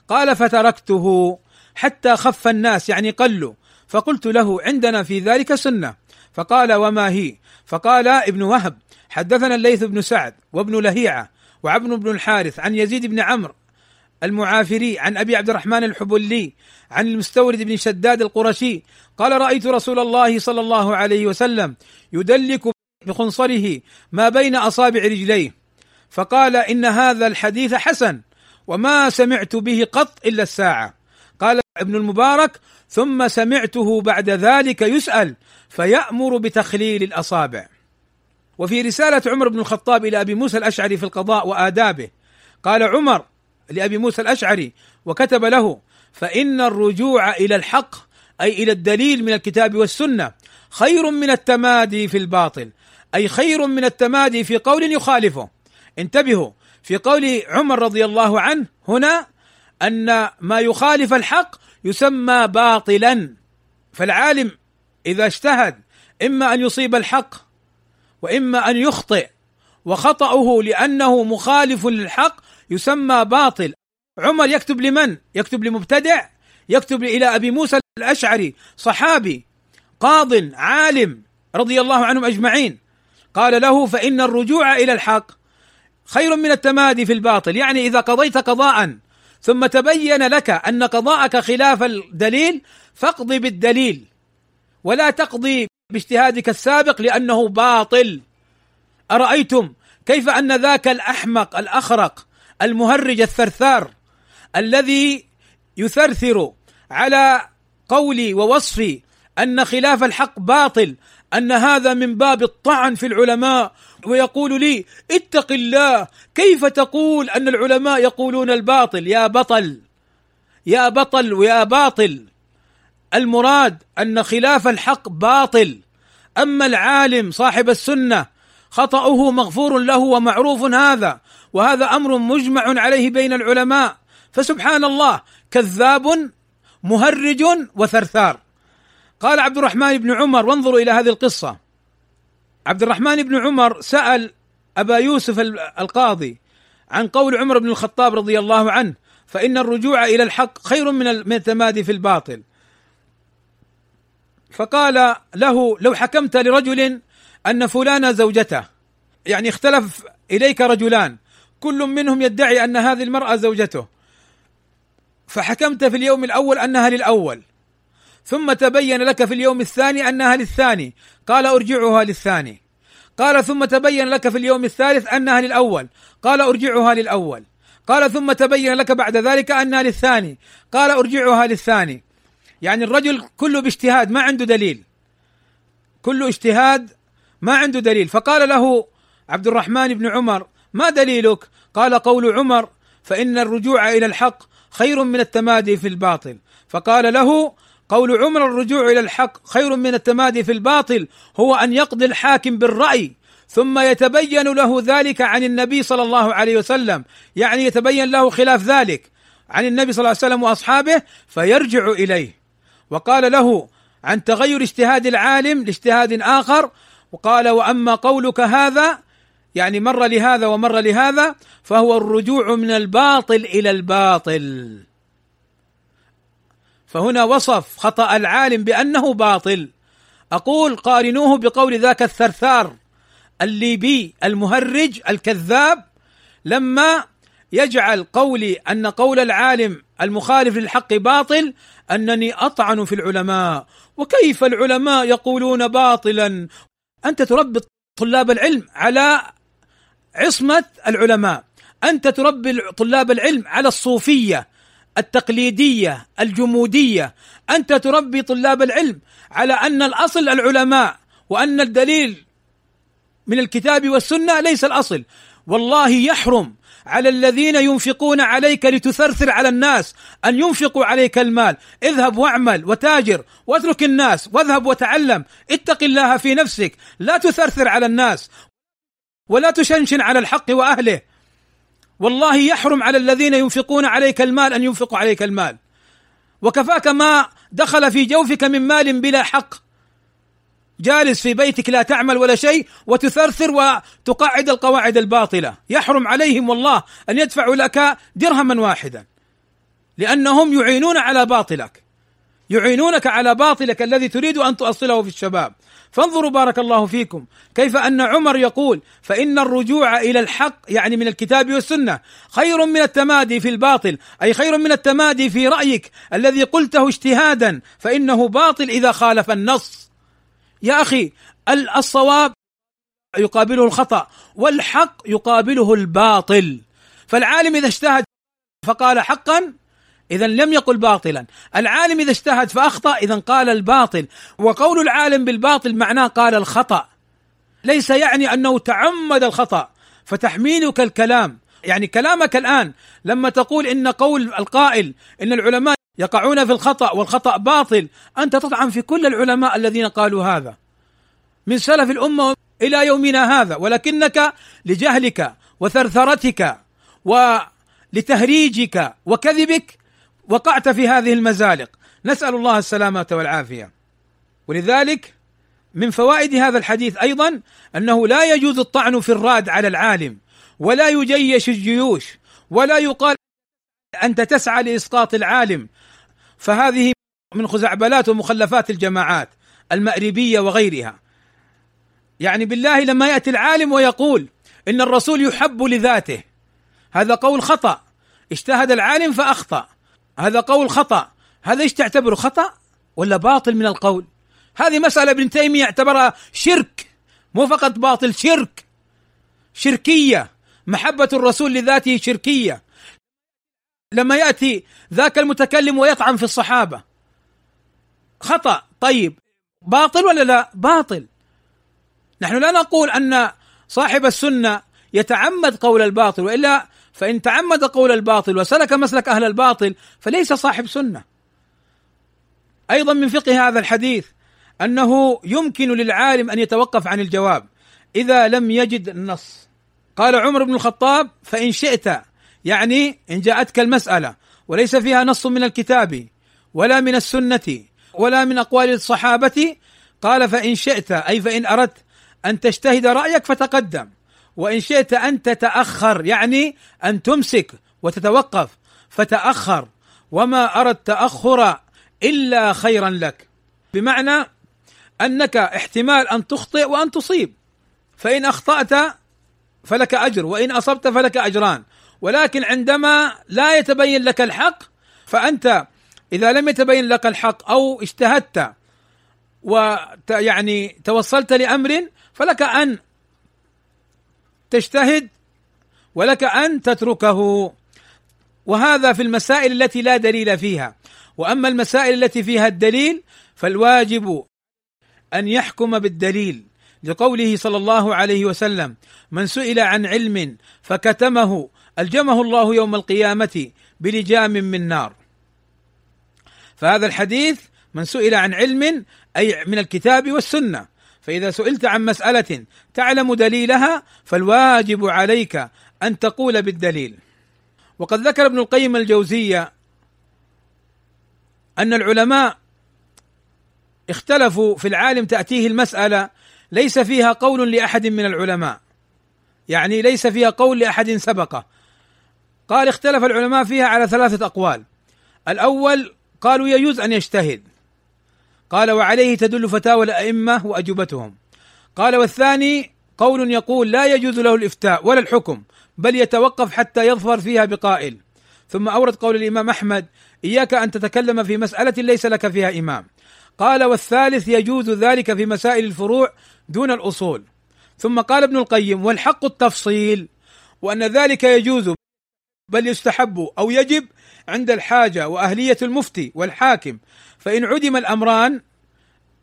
قال فتركته حتى خف الناس يعني قلوا. فقلت له عندنا في ذلك سنة. فقال وما هي؟ فقال ابن وهب حدثنا الليث بن سعد وابن لهيعة وعبد بن الحارث عن يزيد بن عمرو المعافري عن أبي عبد الرحمن الحبلي عن المستورد بن شداد القرشي. قال رأيت رسول الله صلى الله عليه وسلم يدلك بخنصره ما بين أصابع رجليه. فقال إن هذا الحديث حسن وما سمعت به قط إلا الساعة. قال ابن المبارك ثم سمعته بعد ذلك يسأل فيأمر بتخليل الأصابع. وفي رسالة عمر بن الخطاب إلى أبي موسى الأشعري في القضاء وآدابه قال عمر لأبي موسى الأشعري وكتب له فإن الرجوع إلى الحق أي إلى الدليل من الكتاب والسنة خير من التمادي في الباطل أي خير من التمادي في قول يخالفه. انتبهوا في قول عمر رضي الله عنه هنا أن ما يخالف الحق يسمى باطلا. فالعالم إذا اجتهد إما أن يصيب الحق وإما أن يخطئ وخطأه لأنه مخالف للحق يسمى باطل. عمر يكتب لمن؟ يكتب لمبتدع؟ يكتب إلى أبي موسى الأشعري صحابي قاض عالم رضي الله عنهم أجمعين. قال له فإن الرجوع إلى الحق خير من التمادي في الباطل. يعني إذا قضيت قضاء ثم تبين لك أن قضاءك خلاف الدليل فاقضي بالدليل. ولا تقضي باجتهادك السابق لأنه باطل. أرأيتم كيف أن ذاك الأحمق الأخرق المهرج الثرثار الذي يثرثر على قولي ووصفي أن خلاف الحق باطل أن هذا من باب الطعن في العلماء. ويقول لي اتق الله كيف تقول أن العلماء يقولون الباطل؟ يا بطل يا بطل ويا باطل. المراد أن خلاف الحق باطل. أما العالم صاحب السنة خطأه مغفور له ومعروف هذا. وهذا أمر مجمع عليه بين العلماء. فسبحان الله كذاب مهرج وثرثار. قال عبد الرحمن بن عمر وانظروا إلى هذه القصة. عبد الرحمن بن عمر سأل أبا يوسف القاضي عن قول عمر بن الخطاب رضي الله عنه فإن الرجوع إلى الحق خير من التمادي في الباطل. فقال له لو حكمت لرجل أن فلان زوجته يعني اختلف إليك رجلان كل منهم يدعي أن هذه المرأة زوجته. فحكمت في اليوم الأول أنها للأول. ثم تبين لك في اليوم الثاني أنها للثاني. قال أرجعها للثاني. قال ثم تبين لك في اليوم الثالث أنها للأول. قال أرجعها للأول. قال ثم تبين لك بعد ذلك أنها للثاني. قال أرجعها للثاني. يعني الرجل كله باجتهاد ما عنده دليل. كله اجتهاد ما عنده دليل. فقال له عبد الرحمن بن عمر ما دليلك؟ قال قول عمر فإن الرجوع إلى الحق خير من التمادي في الباطل. فقال له قول عمر الرجوع إلى الحق خير من التمادي في الباطل هو أن يقضي الحاكم بالرأي ثم يتبين له ذلك عن النبي صلى الله عليه وسلم. يعني يتبين له خلاف ذلك عن النبي صلى الله عليه وسلم وأصحابه فيرجع إليه. وقال له عن تغير اجتهاد العالم لاجتهاد آخر؟ وقال وأما قولك هذا يعني مر لهذا ومر لهذا فهو الرجوع من الباطل إلى الباطل. فهنا وصف خطأ العالم بأنه باطل. أقول قارنوه بقول ذاك الثرثار الليبي المهرج الكذاب. لما يجعل قولي أن قول العالم المخالف للحق باطل أنني أطعن في العلماء. وكيف العلماء يقولون باطلا؟ أنت تربي طلاب العلم على عصمة العلماء. أنت تربي طلاب العلم على الصوفية التقليدية الجمودية. أنت تربي طلاب العلم على أن الأصل العلماء وأن الدليل من الكتاب والسنة ليس الأصل. والله يحرم على الذين ينفقون عليك لتثرثر على الناس أن ينفقوا عليك المال. اذهب واعمل وتاجر واترك الناس واذهب وتعلم. اتق الله في نفسك. لا تثرثر على الناس. ولا تشنشن على الحق وأهله. والله يحرم على الذين ينفقون عليك المال أن ينفقوا عليك المال. وكفاك ما دخل في جوفك من مال بلا حق. جالس في بيتك لا تعمل ولا شيء وتثرثر وتقعد القواعد الباطلة. يحرم عليهم والله أن يدفعوا لك درهما واحدا. لأنهم يعينون على باطلك. يعينونك على باطلك الذي تريد أن تؤصله في الشباب. فانظروا بارك الله فيكم. كيف أن عمر يقول فإن الرجوع إلى الحق يعني من الكتاب والسنة خير من التمادي في الباطل أي خير من التمادي في رأيك الذي قلته اجتهادا فإنه باطل إذا خالف النص. يا أخي الصواب يقابله الخطأ والحق يقابله الباطل. فالعالم إذا اجتهد فقال حقا اذا لم يقل باطلا. العالم إذا اجتهد فأخطأ اذا قال الباطل. وقول العالم بالباطل معناه قال الخطأ. ليس يعني أنه تعمد الخطأ. فتحميلك الكلام. يعني كلامك الآن لما تقول إن قول القائل إن العلماء يقعون في الخطأ والخطأ باطل أنت تطعن في كل العلماء الذين قالوا هذا. من سلف الأمة إلى يومنا هذا. ولكنك لجهلك وثرثرتك ولتهريجك وكذبك وقعت في هذه المزالق. نسأل الله السلامة والعافية. ولذلك من فوائد هذا الحديث أيضا أنه لا يجوز الطعن في الراد على العالم ولا يجيش الجيوش ولا يقال أنت تسعى لإسقاط العالم. فهذه من خزعبلات ومخلفات الجماعات المأربية وغيرها. يعني بالله لما يأتي العالم ويقول إن الرسول يحب لذاته هذا قول خطأ. اجتهد العالم فأخطأ. هذا قول خطأ. هذا إيش تعتبره خطأ ولا باطل من القول؟ هذه مسألة ابن تيمية اعتبرها شرك مو فقط باطل شرك. شركية. محبة الرسول لذاته شركية. لما يأتي ذاك المتكلم ويطعن في الصحابة. خطأ. طيب باطل ولا لا؟ باطل. نحن لا نقول أن صاحب السنة يتعمد قول الباطل وإلا فإن تعمد قول الباطل وسلك مسلك أهل الباطل فليس صاحب سنة. أيضا من فقه هذا الحديث أنه يمكن للعالم أن يتوقف عن الجواب. إذا لم يجد النص. قال عمر بن الخطاب فإن شئت يعني إن جاءتك المسألة وليس فيها نص من الكتاب ولا من السنة ولا من أقوال الصحابة قال فإن شئت أي فإن أردت أن تجتهد رأيك فتقدم. وإن شئت أن تتأخر يعني أن تمسك وتتوقف فتأخر. وما أرى التأخر إلا خيرا لك. بمعنى أنك احتمال أن تخطئ وأن تصيب. فإن أخطأت فلك أجر وإن أصبت فلك أجران. ولكن عندما لا يتبين لك الحق فأنت إذا لم يتبين لك الحق أو اجتهدت ويعني توصلت لأمر فلك أن تجتهد ولك أن تتركه. وهذا في المسائل التي لا دليل فيها. وأما المسائل التي فيها الدليل فالواجب أن يحكم بالدليل. لقوله صلى الله عليه وسلم من سئل عن علم فكتمه ألجمه الله يوم القيامة بلجام من نار. فهذا الحديث من سئل عن علم أي من الكتاب والسنة. فإذا سئلت عن مسألة تعلم دليلها فالواجب عليك أن تقول بالدليل. وقد ذكر ابن القيم الجوزية أن العلماء اختلفوا في العالم تأتيه المسألة ليس فيها قول لأحد من العلماء. يعني ليس فيها قول لأحد سبقه. قال اختلف العلماء فيها على ثلاثة أقوال. الأول قالوا يجوز أن يجتهد. قال وعليه تدل فتاوى الأئمة وأجوبتهم. قال والثاني قول يقول لا يجوز له الإفتاء ولا الحكم بل يتوقف حتى يظفر فيها بقائل. ثم أورد قول الإمام أحمد إياك أن تتكلم في مسألة ليس لك فيها إمام. قال والثالث يجوز ذلك في مسائل الفروع دون الأصول. ثم قال ابن القيم والحق التفصيل وأن ذلك يجوز بل يستحب أو يجب عند الحاجة وأهلية المفتي والحاكم. فإن عدم الأمران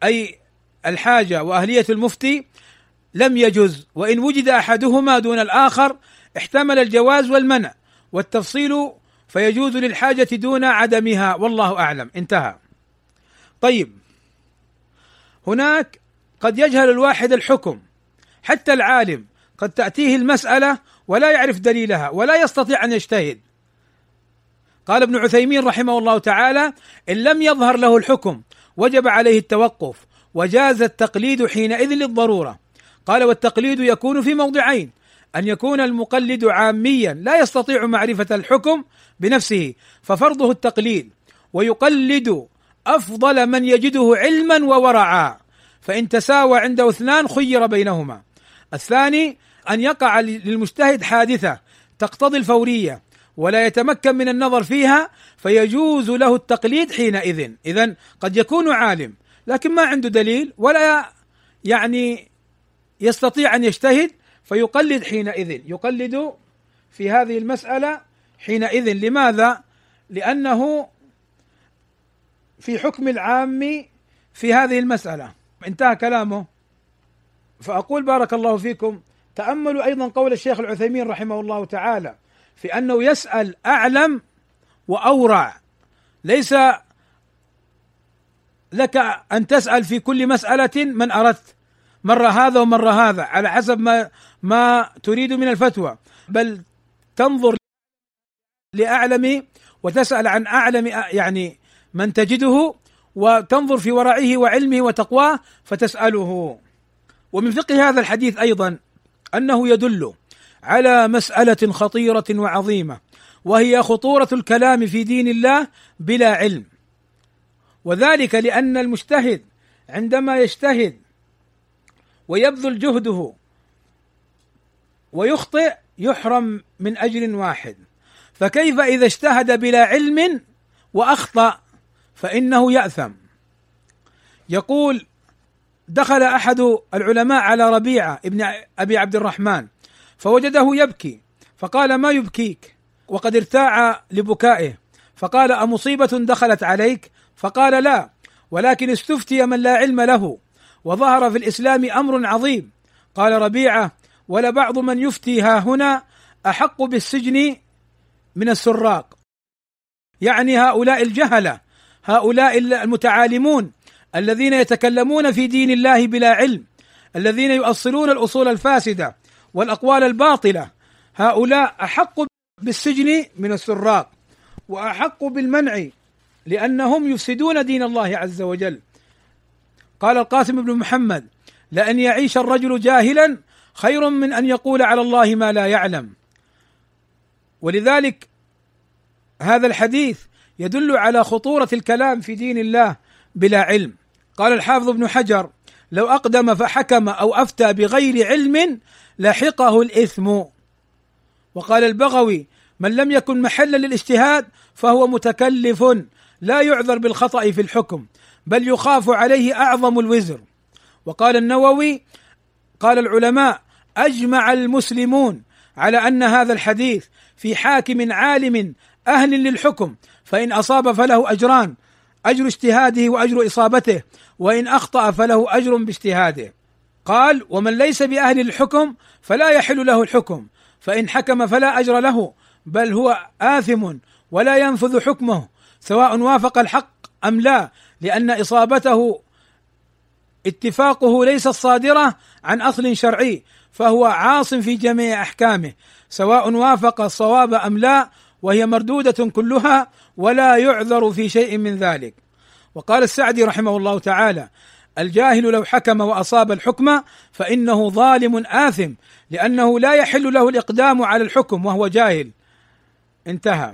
أي الحاجة وأهلية المفتي لم يجز وإن وجد أحدهما دون الآخر احتمل الجواز والمنع. والتفصيل فيجوز للحاجة دون عدمها. والله أعلم. انتهى. طيب. هناك قد يجهل الواحد الحكم. حتى العالم قد تأتيه المسألة ولا يعرف دليلها ولا يستطيع أن يجتهد. قال ابن عثيمين رحمه الله تعالى إن لم يظهر له الحكم وجب عليه التوقف وجاز التقليد حينئذ للضرورة. قال والتقليد يكون في موضعين أن يكون المقلد عاميا لا يستطيع معرفة الحكم بنفسه ففرضه التقليد ويقلد أفضل من يجده علما وورعا فإن تساوى عنده اثنان خير بينهما. الثاني أن يقع للمجتهد حادثة تقتضي الفورية ولا يتمكن من النظر فيها فيجوز له التقليد حينئذ. اذا قد يكون عالم لكن ما عنده دليل ولا يعني يستطيع أن يجتهد فيقلد حينئذ. يقلد في هذه المسألة حينئذ. لماذا؟ لأنه في حكم العام في هذه المسألة. انتهى كلامه. فأقول بارك الله فيكم. تأملوا أيضا قول الشيخ العثيمين رحمه الله تعالى. في أنه يسأل أعلم وأورع. ليس لك أن تسأل في كل مسألة من أردت مره هذا ومره هذا على حسب ما ما تريد من الفتوى. بل تنظر لأعلم وتسأل عن أعلم يعني من تجده وتنظر في ورعه وعلمه وتقواه فتسأله. ومن فقه هذا الحديث أيضا أنه يدل على مسألة خطيرة وعظيمة وهي خطورة الكلام في دين الله بلا علم. وذلك لأن المجتهد عندما يجتهد ويبذل جهده ويخطئ يحرم من اجر واحد. فكيف إذا اجتهد بلا علم وأخطأ فإنه يأثم. يقول دخل أحد العلماء على ربيعة ابن أبي عبد الرحمن فوجده يبكي فقال ما يبكيك؟ وقد ارتاع لبكائه فقال أمصيبة دخلت عليك؟ فقال لا ولكن استفتي من لا علم له وظهر في الإسلام أمر عظيم. قال ربيعة ولبعض من يفتي ها هنا أحق بالسجن من السراق. يعني هؤلاء الجهلة هؤلاء المتعالمون الذين يتكلمون في دين الله بلا علم الذين يؤصلون الأصول الفاسدة والأقوال الباطلة. هؤلاء أحق بالسجن من السراق وأحق بالمنع لأنهم يفسدون دين الله عز وجل. قال القاسم بن محمد لأن يعيش الرجل جاهلا خير من أن يقول على الله ما لا يعلم. ولذلك هذا الحديث يدل على خطورة الكلام في دين الله بلا علم. قال الحافظ ابن حجر لو أقدم فحكم أو أفتى بغير علم لحقه الإثم. وقال البغوي من لم يكن محلا للاجتهاد فهو متكلف لا يعذر بالخطأ في الحكم بل يخاف عليه أعظم الوزر. وقال النووي قال العلماء أجمع المسلمون على أن هذا الحديث في حاكم عالم أهل للحكم فإن أصاب فله أجران أجر اجتهاده وأجر إصابته وإن أخطأ فله أجر باجتهاده. قال ومن ليس بأهل الحكم فلا يحل له الحكم فإن حكم فلا أجر له بل هو آثم ولا ينفذ حكمه سواء وافق الحق أم لا لأن إصابته اتفاقه ليست صادره عن أصل شرعي فهو عاص في جميع أحكامه سواء وافق الصواب أم لا وهي مردودة كلها ولا يعذر في شيء من ذلك. وقال السعدي رحمه الله تعالى الجاهل لو حكم وأصاب الحكم فإنه ظالم آثم لأنه لا يحل له الإقدام على الحكم وهو جاهل. انتهى.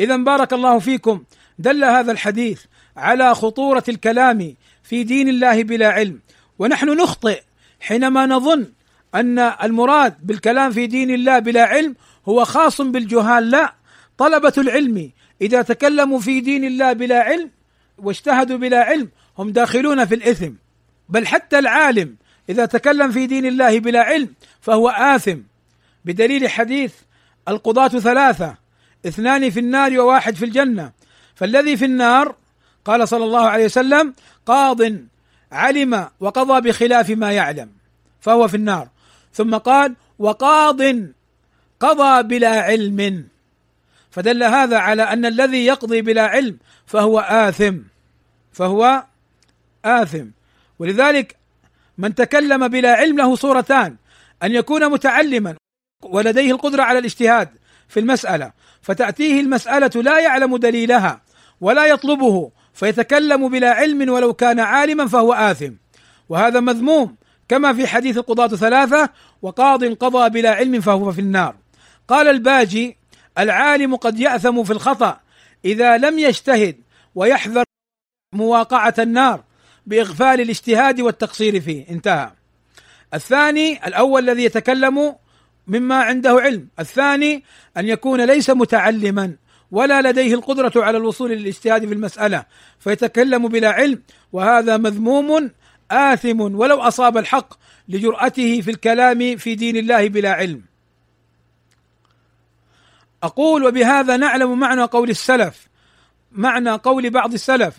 اذا بارك الله فيكم دل هذا الحديث على خطورة الكلام في دين الله بلا علم. ونحن نخطئ حينما نظن أن المراد بالكلام في دين الله بلا علم هو خاص بالجهال لا. طلبة العلم إذا تكلموا في دين الله بلا علم واجتهدوا بلا علم هم داخلون في الإثم. بل حتى العالم إذا تكلم في دين الله بلا علم فهو آثم. بدليل حديث القضاة ثلاثة اثنان في النار وواحد في الجنة. فالذي في النار قال صلى الله عليه وسلم قاض علم وقضى بخلاف ما يعلم فهو في النار. ثم قال وقاض قضى بلا علم. فدل هذا على أن الذي يقضي بلا علم فهو آثم فهو آثم. ولذلك من تكلم بلا علم له صورتان أن يكون متعلما ولديه القدرة على الاجتهاد في المسألة فتأتيه المسألة لا يعلم دليلها ولا يطلبه فيتكلم بلا علم ولو كان عالما فهو آثم. وهذا مذموم كما في حديث القضاة ثلاثة وقاض قضى بلا علم فهو في النار. قال الباجي العالم قد يأثم في الخطأ إذا لم يجتهد ويحذر مواقعة النار بإغفال الاجتهاد والتقصير فيه. انتهى. الثاني الأول الذي يتكلم مما عنده علم. الثاني أن يكون ليس متعلما ولا لديه القدرة على الوصول للاجتهاد في المسألة فيتكلم بلا علم وهذا مذموم آثم ولو أصاب الحق لجرأته في الكلام في دين الله بلا علم. أقول وبهذا نعلم معنى قول السلف. معنى قول بعض السلف.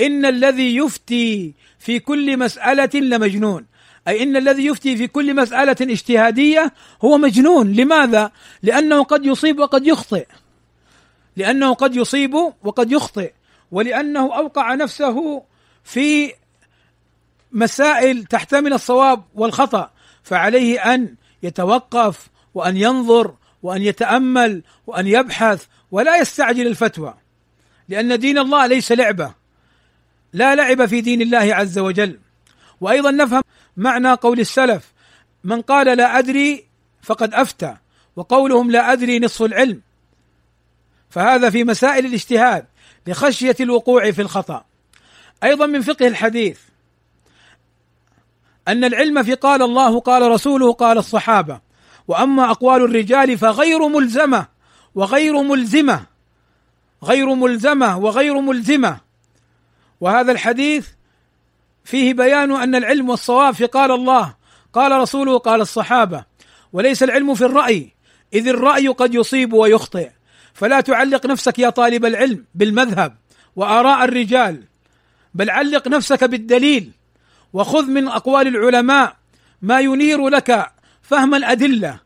إن الذي يفتي في كل مسألة لمجنون. أي إن الذي يفتي في كل مسألة اجتهادية هو مجنون. لماذا؟ لأنه قد يصيب وقد يخطئ. لأنه قد يصيب وقد يخطئ. ولأنه أوقع نفسه في مسائل تحتمل الصواب والخطأ. فعليه أن يتوقف وأن ينظر وأن يتأمل وأن يبحث ولا يستعجل الفتوى. لأن دين الله ليس لعبة. لا لعب في دين الله عز وجل. وأيضا نفهم معنى قول السلف من قال لا أدري فقد أفتى وقولهم لا أدري نصف العلم. فهذا في مسائل الاجتهاد لخشية الوقوع في الخطأ. أيضا من فقه الحديث أن العلم في قال الله قال رسوله قال الصحابة وأما أقوال الرجال فغير ملزمة وغير ملزمة غير ملزمة وغير ملزمة. وهذا الحديث فيه بيان أن العلم والصواب في قال الله قال رسوله قال الصحابة. وليس العلم في الرأي إذ الرأي قد يصيب ويخطئ. فلا تعلق نفسك يا طالب العلم بالمذهب وآراء الرجال بل علق نفسك بالدليل. وخذ من أقوال العلماء ما ينير لك فهم الأدلة.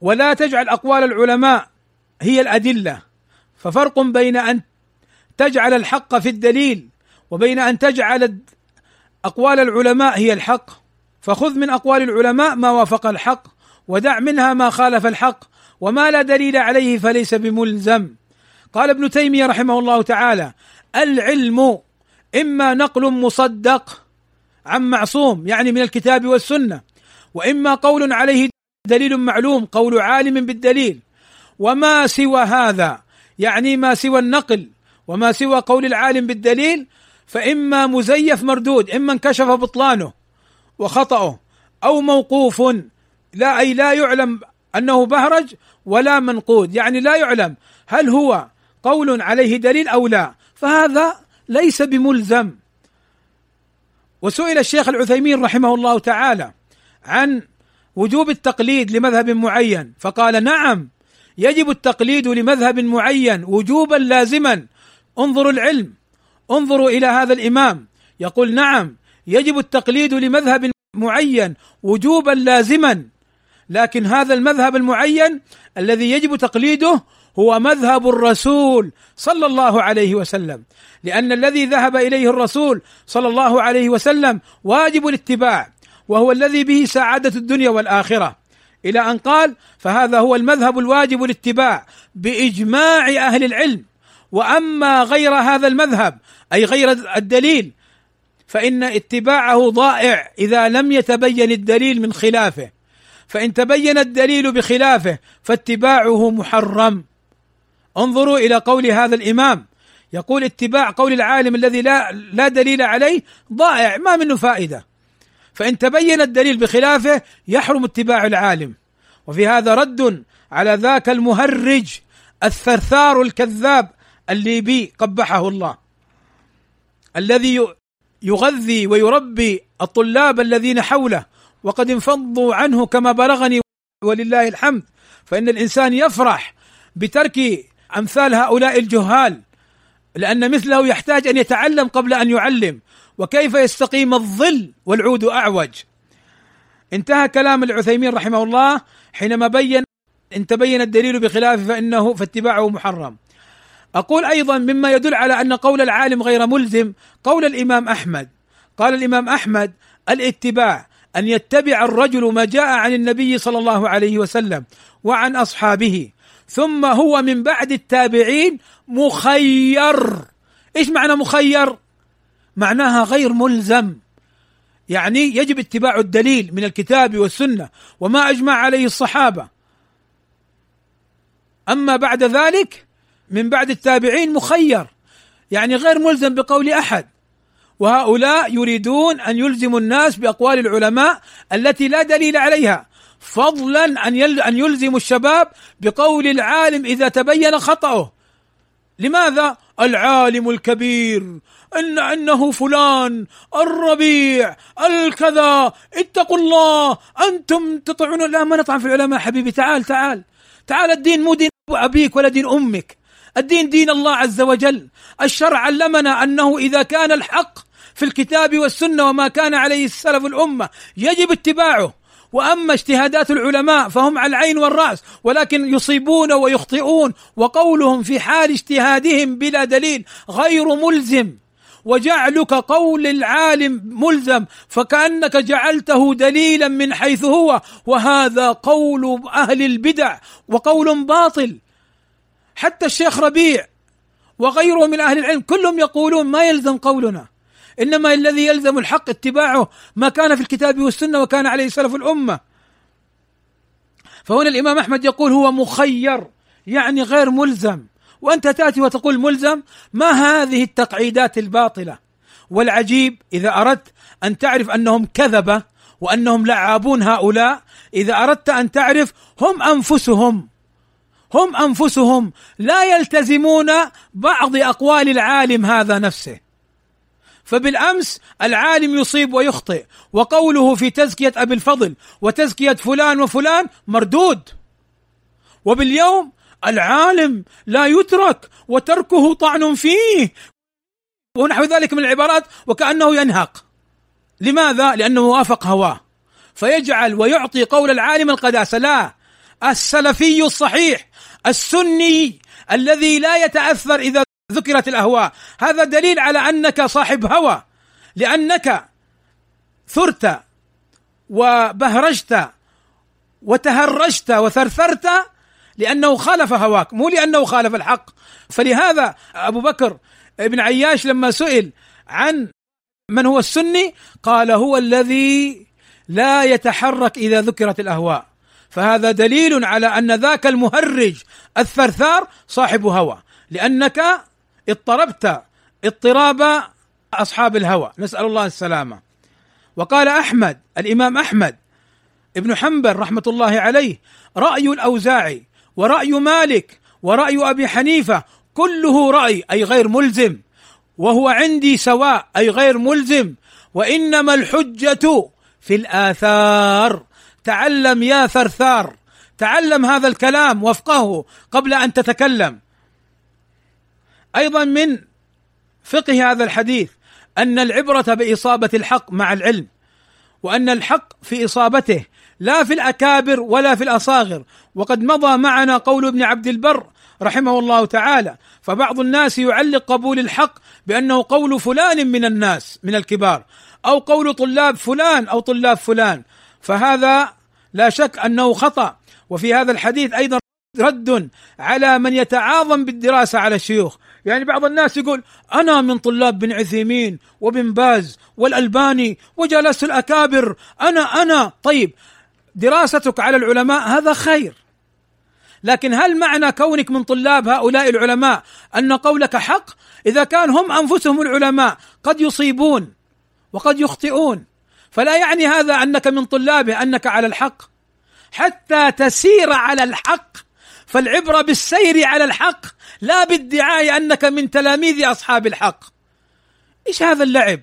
ولا تجعل أقوال العلماء هي الأدلة. ففرق بين أن تجعل الحق في الدليل وبين أن تجعل أقوال العلماء هي الحق. فخذ من أقوال العلماء ما وافق الحق ودع منها ما خالف الحق وما لا دليل عليه فليس بملزم. قال ابن تيمية رحمه الله تعالى العلم إما نقل مصدق عن معصوم يعني من الكتاب والسنة وإما قول عليه دليل معلوم قول عالم بالدليل. وما سوى هذا؟ يعني ما سوى النقل. وما سوى قول العالم بالدليل؟ فإما مزيف مردود إما انكشف بطلانه وخطأه أو موقوف. لا أي لا يعلم أنه بهرج ولا منقود. يعني لا يعلم هل هو قول عليه دليل أو لا. فهذا ليس بملزم. وسئل الشيخ العثيمين رحمه الله تعالى عن وجوب التقليد لمذهب معين. فقال نعم يجب التقليد لمذهب معين وجوبا لازما. انظروا العلم انظروا إلى هذا الإمام. يقول نعم يجب التقليد لمذهب معين وجوبا لازما. لكن هذا المذهب المعين الذي يجب تقليده هو مذهب الرسول صلى الله عليه وسلم. لأن الذي ذهب إليه الرسول صلى الله عليه وسلم واجب الاتباع. وهو الذي به سعادة الدنيا والآخرة. إلى أن قال فهذا هو المذهب الواجب الاتباع بإجماع أهل العلم. وأما غير هذا المذهب أي غير الدليل فإن اتباعه ضائع إذا لم يتبين الدليل من خلافه. فإن تبين الدليل بخلافه فاتباعه محرم. انظروا إلى قول هذا الإمام. يقول اتباع قول العالم الذي لا لا دليل عليه ضائع ما منه فائدة. فإن تبين الدليل بخلافه يحرم اتباع العالم. وفي هذا رد على ذاك المهرج الثرثار الكذاب الليبي قبحه الله الذي يغذي ويربي الطلاب الذين حوله وقد انفضوا عنه كما بلغني ولله الحمد. فإن الإنسان يفرح بترك أمثال هؤلاء الجهال لأن مثله يحتاج أن يتعلم قبل أن يعلم. وكيف يستقيم الظل والعود أعوج. انتهى كلام العثيمين رحمه الله حينما بين إن تبين الدليل بخلافه فانه فاتباعه محرم. أقول أيضا مما يدل على أن قول العالم غير ملزم قول الإمام أحمد. قال الإمام أحمد الاتباع أن يتبع الرجل ما جاء عن النبي صلى الله عليه وسلم وعن أصحابه ثم هو من بعد التابعين مخير. إيش معنى مخير؟ معناها غير ملزم. يعني يجب اتباع الدليل من الكتاب والسنة وما أجمع عليه الصحابة. أما بعد ذلك من بعد التابعين مخير. يعني غير ملزم بقول أحد. وهؤلاء يريدون أن يلزموا الناس بأقوال العلماء التي لا دليل عليها. فضلا أن أن يلزموا الشباب بقول العالم إذا تبين خطأه. لماذا؟ العالم الكبير. إن إنه فلان الربيع الكذا. اتقوا الله. أنتم تطعنون لا ما نطعن في العلماء حبيبي؟ تعال تعال. تعال الدين مو دين أبيك ولا دين أمك. الدين دين الله عز وجل. الشرع علمنا أنه إذا كان الحق في الكتاب والسنة وما كان عليه السلف الأمة يجب اتباعه. وأما اجتهادات العلماء فهم على العين والرأس ولكن يصيبون ويخطئون وقولهم في حال اجتهادهم بلا دليل غير ملزم. وجعلك قول العالم ملزم فكأنك جعلته دليلا من حيث هو وهذا قول أهل البدع وقول باطل. حتى الشيخ ربيع وغيره من أهل العلم كلهم يقولون ما يلزم قولنا. إنما الذي يلزم الحق اتباعه ما كان في الكتاب والسنة وكان عليه سلف الأمة. فهنا الإمام أحمد يقول هو مخير يعني غير ملزم. وأنت تأتي وتقول ملزم ما هذه التقعيدات الباطلة؟ والعجيب إذا أردت أن تعرف أنهم كذبه وأنهم لعابون هؤلاء إذا أردت أن تعرف هم أنفسهم. هم أنفسهم لا يلتزمون بعض أقوال العالم هذا نفسه. فبالأمس العالم يصيب ويخطئ وقوله في تزكية أبي الفضل وتزكية فلان وفلان مردود. وباليوم العالم لا يترك وتركه طعن فيه. ونحو ذلك من العبارات وكأنه ينهق. لماذا؟ لأنه وافق هواه. فيجعل ويعطي قول العالم القداسه لا السلفي الصحيح السني الذي لا يتأثر إذا ذكرت الأهواء هذا دليل على أنك صاحب هوى لأنك ثرت وبهرجت وتهرجت وثرثرت لأنه خالف هواك مو لأنه خالف الحق فلهذا أبو بكر ابن عياش لما سئل عن من هو السني؟ قال هو الذي لا يتحرك إذا ذكرت الأهواء فهذا دليل على أن ذاك المهرج الثرثار صاحب هوى لأنك اضطربت اضطراب أصحاب الهوى. نسأل الله السلامة. وقال أحمد الإمام أحمد ابن حنبل رحمة الله عليه رأي الأوزاعي ورأي مالك ورأي أبي حنيفة كله رأي أي غير ملزم. وهو عندي سواء أي غير ملزم. وإنما الحجة في الآثار. تعلم يا ثرثار. تعلم هذا الكلام وافقهه قبل أن تتكلم. أيضا من فقه هذا الحديث أن العبرة بإصابة الحق مع العلم وأن الحق في إصابته لا في الأكابر ولا في الأصاغر. وقد مضى معنا قول ابن عبد البر رحمه الله تعالى فبعض الناس يعلق قبول الحق بأنه قول فلان من الناس من الكبار أو قول طلاب فلان أو طلاب فلان. فهذا لا شك أنه خطأ. وفي هذا الحديث أيضا رد على من يتعاظم بالدراسة على الشيوخ. يعني بعض الناس يقول أنا من طلاب بن عثيمين وبن باز والألباني وجلست الأكابر. أنا أنا. طيب دراستك على العلماء هذا خير. لكن هل معنى كونك من طلاب هؤلاء العلماء أن قولك حق؟ إذا كان هم أنفسهم العلماء قد يصيبون وقد يخطئون. فلا يعني هذا أنك من طلابه أنك على الحق؟ حتى تسير على الحق فالعبرة بالسير على الحق لا بادعاء أنك من تلاميذ أصحاب الحق. إيش هذا اللعب؟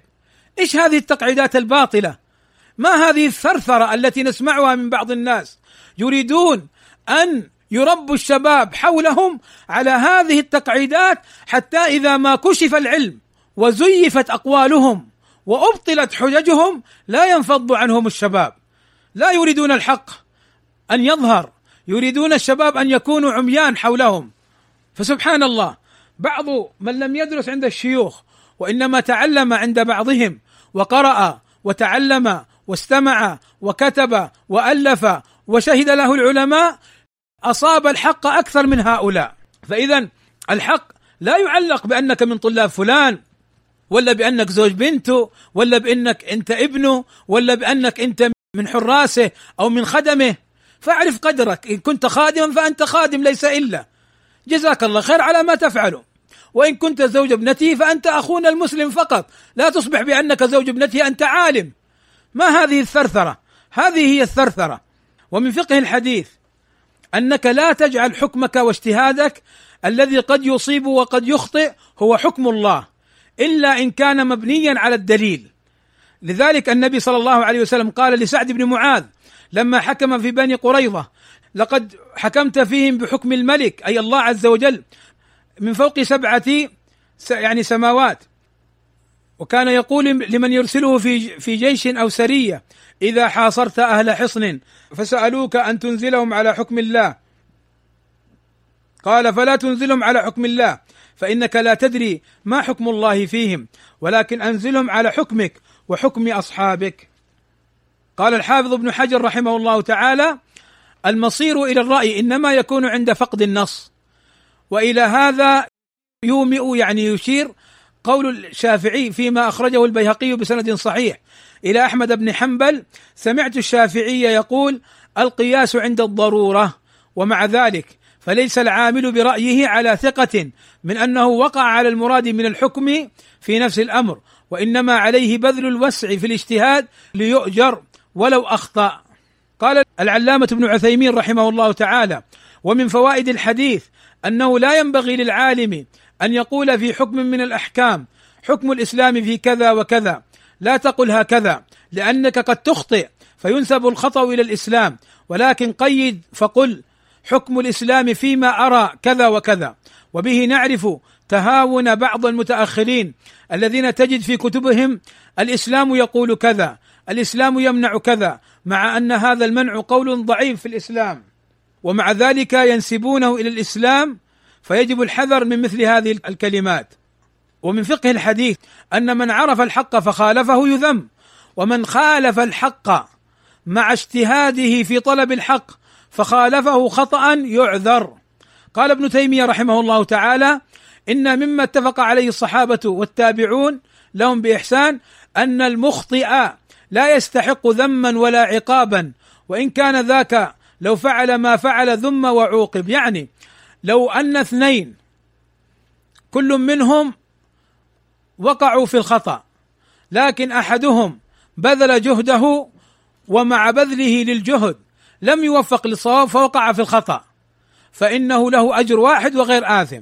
إيش هذه التقعيدات الباطلة؟ ما هذه الثرثرة التي نسمعها من بعض الناس؟ يريدون أن يربوا الشباب حولهم على هذه التقعيدات حتى إذا ما كشف العلم وزيفت أقوالهم وأبطلت حججهم لا ينفض عنهم الشباب. لا يريدون الحق أن يظهر يريدون الشباب أن يكونوا عميان حولهم. فسبحان الله بعض من لم يدرس عند الشيوخ وإنما تعلم عند بعضهم وقرأ وتعلم واستمع وكتب وألف وشهد له العلماء أصاب الحق أكثر من هؤلاء. فاذا الحق لا يعلق بأنك من طلاب فلان ولا بأنك زوج بنته ولا بأنك أنت ابنه ولا بأنك أنت من حراسه أو من خدمه. فاعرف قدرك إن كنت خادما فأنت خادم ليس إلا. جزاك الله خير على ما تفعله. وإن كنت زوج ابنته فأنت أخونا المسلم فقط. لا تصبح بأنك زوج ابنته أنت عالم. ما هذه الثرثرة؟ هذه هي الثرثرة. ومن فقه الحديث أنك لا تجعل حكمك واجتهادك الذي قد يصيب وقد يخطئ هو حكم الله إلا إن كان مبنيا على الدليل. لذلك النبي صلى الله عليه وسلم قال لسعد بن معاذ لما حكم في بني قريظة لقد حكمت فيهم بحكم الملك أي الله عز وجل من فوق سبعة يعني سماوات. وكان يقول لمن يرسله في في جيش أو سرية إذا حاصرت أهل حصن فسألوك أن تنزلهم على حكم الله. قال فلا تنزلهم على حكم الله فإنك لا تدري ما حكم الله فيهم ولكن أنزلهم على حكمك وحكم أصحابك. قال الحافظ ابن حجر رحمه الله تعالى المصير إلى الرأي إنما يكون عند فقد النص. وإلى هذا يومئ يعني يشير قول الشافعي فيما أخرجه البيهقي بسند صحيح. إلى أحمد بن حنبل سمعت الشافعي يقول القياس عند الضرورة. ومع ذلك فليس العامل برأيه على ثقة من أنه وقع على المراد من الحكم في نفس الأمر وإنما عليه بذل الوسع في الاجتهاد ليؤجر ولو أخطأ. قال العلامة ابن عثيمين رحمه الله تعالى ومن فوائد الحديث أنه لا ينبغي للعالم أن يقول في حكم من الأحكام حكم الإسلام في كذا وكذا لا تقل هكذا لأنك قد تخطئ فينسب الخطأ إلى الإسلام ولكن قيد فقل حكم الإسلام فيما أرى كذا وكذا وبه نعرف تهاون بعض المتأخرين الذين تجد في كتبهم الإسلام يقول كذا الإسلام يمنع كذا مع أن هذا المنع قول ضعيف في الإسلام ومع ذلك ينسبونه إلى الإسلام فيجب الحذر من مثل هذه الكلمات. ومن فقه الحديث أن من عرف الحق فخالفه يذم ومن خالف الحق مع اجتهاده في طلب الحق فخالفه خطأ يعذر. قال ابن تيمية رحمه الله تعالى إن مما اتفق عليه الصحابة والتابعون لهم بإحسان أن المخطئ لا يستحق ذما ولا عقابا. وإن كان ذاك لو فعل ما فعل ذم وعوقب. يعني لو أن اثنين كل منهم وقعوا في الخطأ لكن أحدهم بذل جهده ومع بذله للجهد لم يوفق للصواب فوقع في الخطأ. فإنه له أجر واحد وغير آثم.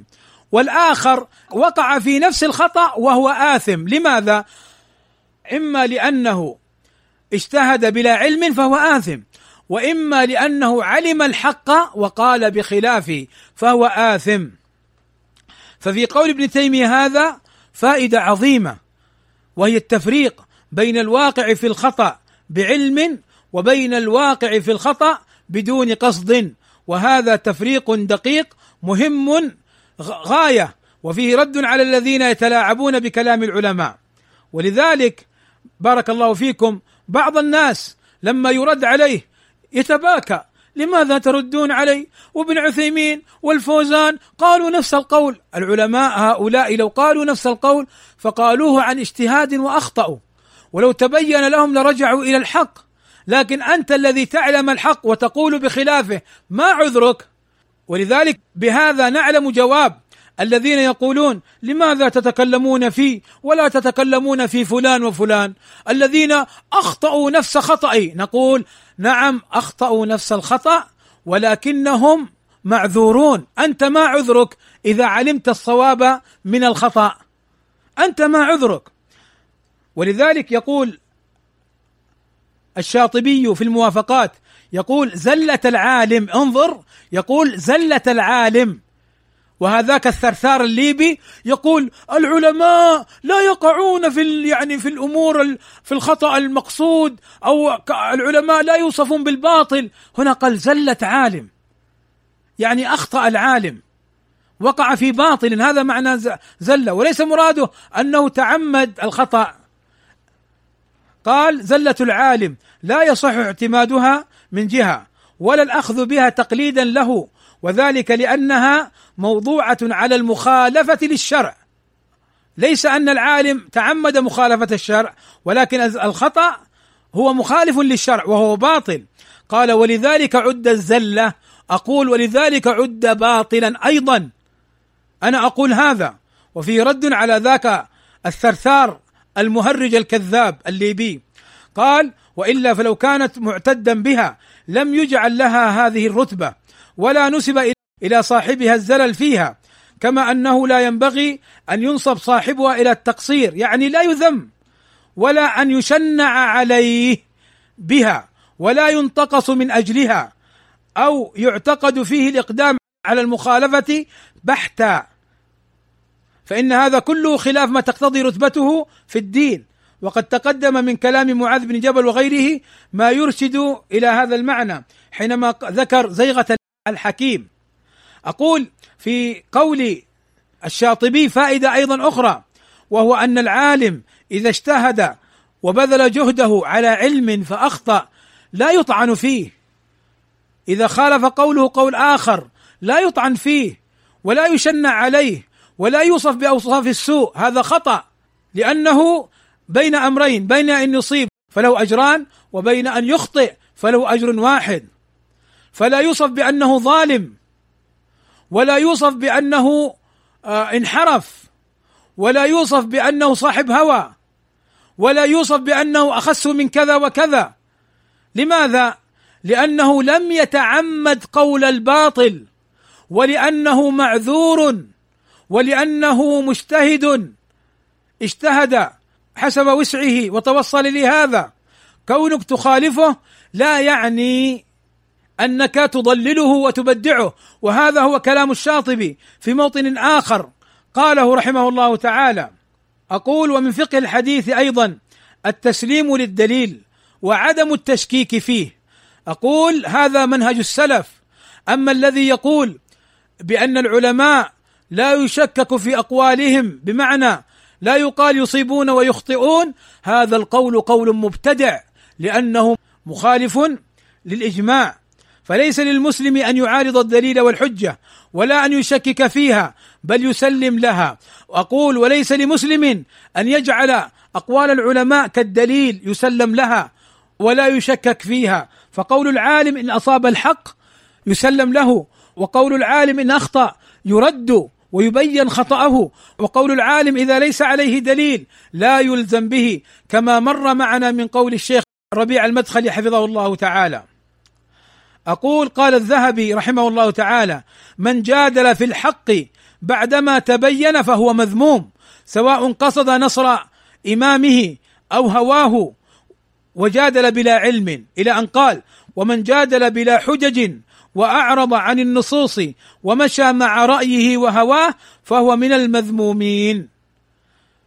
والآخر وقع في نفس الخطأ وهو آثم. لماذا؟ إما لأنه اجتهد بلا علم فهو آثم. وإما لأنه علم الحق وقال بخلافه فهو آثم. ففي قول ابن تيمية هذا فائدة عظيمة وهي التفريق بين الواقع في الخطأ بعلم وبين الواقع في الخطأ بدون قصد وهذا تفريق دقيق مهم غاية وفيه رد على الذين يتلاعبون بكلام العلماء. ولذلك بارك الله فيكم بعض الناس لما يرد عليه يتباكى. لماذا تردون علي؟ وابن عثيمين والفوزان قالوا نفس القول. العلماء هؤلاء لو قالوا نفس القول فقالوه عن اجتهاد وأخطأوا. ولو تبين لهم لرجعوا إلى الحق. لكن أنت الذي تعلم الحق وتقول بخلافه ما عذرك؟ ولذلك بهذا نعلم جواب. الذين يقولون لماذا تتكلمون في ولا تتكلمون في فلان وفلان؟ الذين أخطأوا نفس خطئي نقول نعم أخطأوا نفس الخطأ ولكنهم معذورون. أنت ما عذرك إذا علمت الصواب من الخطأ. أنت ما عذرك. ولذلك يقول الشاطبي في الموافقات يقول زلة العالم. انظر يقول زلة العالم. وهذاك الثرثار الليبي يقول العلماء لا يقعون في يعني في الأمور في الخطأ المقصود أو العلماء لا يوصفون بالباطل. هنا قال زلة عالم. يعني أخطأ العالم. وقع في باطل. هذا معنى زلة. وليس مراده أنه تعمد الخطأ. قال زلة العالم. لا يصح اعتمادها من جهة ولا الأخذ بها تقليدا له. وذلك لأنها موضوعة على المخالفة للشرع. ليس أن العالم تعمد مخالفة الشرع ولكن الخطأ هو مخالف للشرع وهو باطل. قال ولذلك عد الزلة. أقول ولذلك عد باطلا أيضا. أنا أقول هذا وفي رد على ذاك الثرثار المهرج الكذاب الليبي. قال وإلا فلو كانت معتدا بها لم يجعل لها هذه الرتبة. ولا نسب إلى صاحبها الزلل فيها كما أنه لا ينبغي أن ينصب صاحبها إلى التقصير يعني لا يذم ولا أن يشنع عليه بها ولا ينتقص من أجلها أو يعتقد فيه الإقدام على المخالفة بحتا. فإن هذا كله خلاف ما تقتضي رتبته في الدين. وقد تقدم من كلام معاذ بن جبل وغيره ما يرشد إلى هذا المعنى حينما ذكر زيغة الحكيم. أقول في قول الشاطبي فائدة أيضا أخرى وهو أن العالم إذا اجتهد وبذل جهده على علم فأخطأ لا يطعن فيه. إذا خالف قوله قول آخر لا يطعن فيه ولا يشنع عليه ولا يوصف بأوصاف السوء هذا خطأ لأنه بين أمرين بين أن يصيب فله أجران وبين أن يخطئ فله أجر واحد. فلا يوصف بأنه ظالم ولا يوصف بأنه آه، انحرف ولا يوصف بأنه صاحب هوى ولا يوصف بأنه أخس من كذا وكذا. لماذا؟ لأنه لم يتعمد قول الباطل ولأنه معذور ولأنه مجتهد. اجتهد حسب وسعه وتوصل لهذا. كونك تخالفه لا يعني أنك تضلله وتبدعه. وهذا هو كلام الشاطبي في موطن آخر. قاله رحمه الله تعالى أقول ومن فقه الحديث أيضا التسليم للدليل وعدم التشكيك فيه. أقول هذا منهج السلف. أما الذي يقول بأن العلماء لا يشكك في أقوالهم بمعنى لا يقال يصيبون ويخطئون هذا القول قول مبتدع لأنه مخالف للإجماع. فليس للمسلم أن يعارض الدليل والحجة ولا أن يشكك فيها بل يسلم لها. واقول وليس لمسلم أن يجعل أقوال العلماء كالدليل يسلم لها ولا يشكك فيها. فقول العالم إن أصاب الحق يسلم له وقول العالم إن أخطأ يرد ويبين خطأه وقول العالم إذا ليس عليه دليل لا يلزم به كما مر معنا من قول الشيخ ربيع المدخلي حفظه الله تعالى. أقول قال الذهبي رحمه الله تعالى من جادل في الحق بعدما تبين فهو مذموم سواء قصد نصر إمامه أو هواه وجادل بلا علم إلى أن قال ومن جادل بلا حجج وأعرض عن النصوص ومشى مع رأيه وهواه فهو من المذمومين.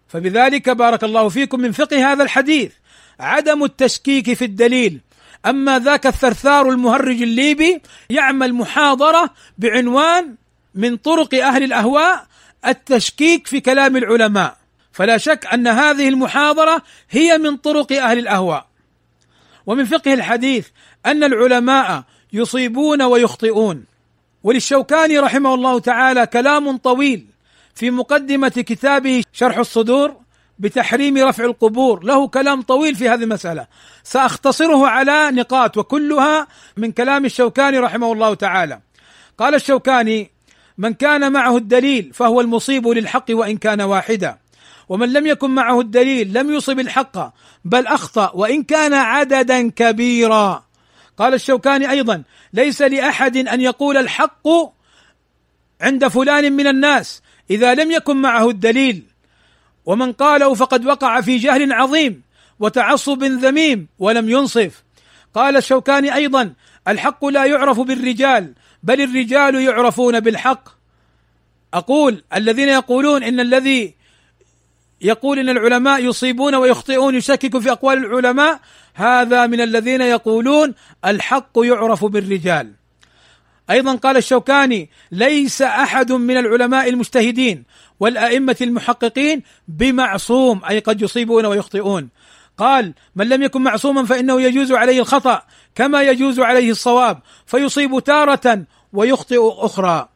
فبذلك بارك الله فيكم من فقه هذا الحديث. عدم التشكيك في الدليل أما ذاك الثرثار المهرج الليبي يعمل محاضرة بعنوان من طرق أهل الأهواء التشكيك في كلام العلماء. فلا شك أن هذه المحاضرة هي من طرق أهل الأهواء. ومن فقه الحديث أن العلماء يصيبون ويخطئون. وللشوكاني رحمه الله تعالى كلام طويل في مقدمة كتابه شرح الصدور بتحريم رفع القبور. له كلام طويل في هذه المسألة. سأختصره على نقاط وكلها من كلام الشوكاني رحمه الله تعالى. قال الشوكاني من كان معه الدليل فهو المصيب للحق وإن كان واحدا. ومن لم يكن معه الدليل لم يصب الحق بل أخطأ وإن كان عددا كبيرا. قال الشوكاني أيضا ليس لأحد أن يقول الحق عند فلان من الناس. إذا لم يكن معه الدليل ومن قاله فقد وقع في جهل عظيم وتعصب ذميم ولم ينصف. قال الشوكاني أيضا الحق لا يعرف بالرجال بل الرجال يعرفون بالحق. أقول الذين يقولون إن الذي يقول إن العلماء يصيبون ويخطئون يشكك في أقوال العلماء هذا من الذين يقولون الحق يعرف بالرجال. أيضا قال الشوكاني ليس أحد من العلماء المجتهدين والأئمة المحققين بمعصوم أي قد يصيبون ويخطئون. قال من لم يكن معصوما فإنه يجوز عليه الخطأ كما يجوز عليه الصواب فيصيب تارة ويخطئ أخرى.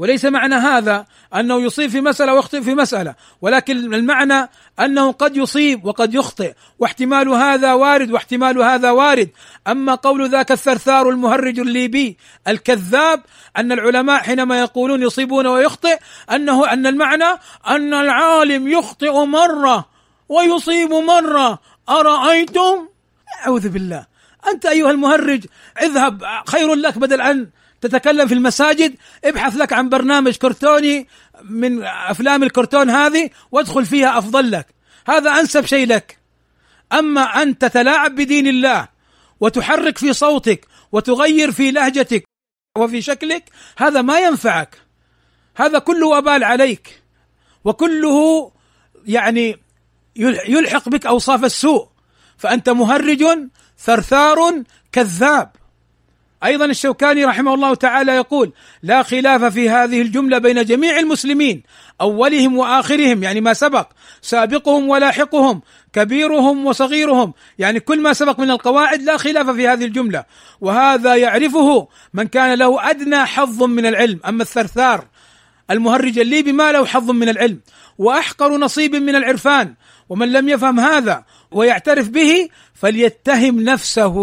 وليس معنى هذا أنه يصيب في مسألة ويخطئ في مسألة ولكن المعنى أنه قد يصيب وقد يخطئ واحتمال هذا وارد واحتمال هذا وارد. أما قول ذاك الثرثار المهرج الليبي الكذاب أن العلماء حينما يقولون يصيبون ويخطئ أنه أن المعنى أن العالم يخطئ مرة ويصيب مرة. أرأيتم؟ أعوذ بالله. أنت أيها المهرج اذهب خير لك بدل ان تتكلم في المساجد ابحث لك عن برنامج كرتوني من أفلام الكرتون هذه وادخل فيها أفضل لك. هذا أنسب شيء لك. أما أن تتلاعب بدين الله وتحرك في صوتك وتغير في لهجتك وفي شكلك هذا ما ينفعك. هذا كله وبال عليك. وكله يعني يلحق بك أوصاف السوء. فأنت مهرج ثرثار كذاب. أيضا الشوكاني رحمه الله تعالى يقول لا خلاف في هذه الجملة بين جميع المسلمين أولهم وآخرهم يعني ما سبق سابقهم ولاحقهم كبيرهم وصغيرهم يعني كل ما سبق من القواعد لا خلاف في هذه الجملة. وهذا يعرفه من كان له أدنى حظ من العلم أما الثرثار المهرج الليبي ما له حظ من العلم وأحقر نصيب من العرفان ومن لم يفهم هذا ويعترف به فليتهم نفسه.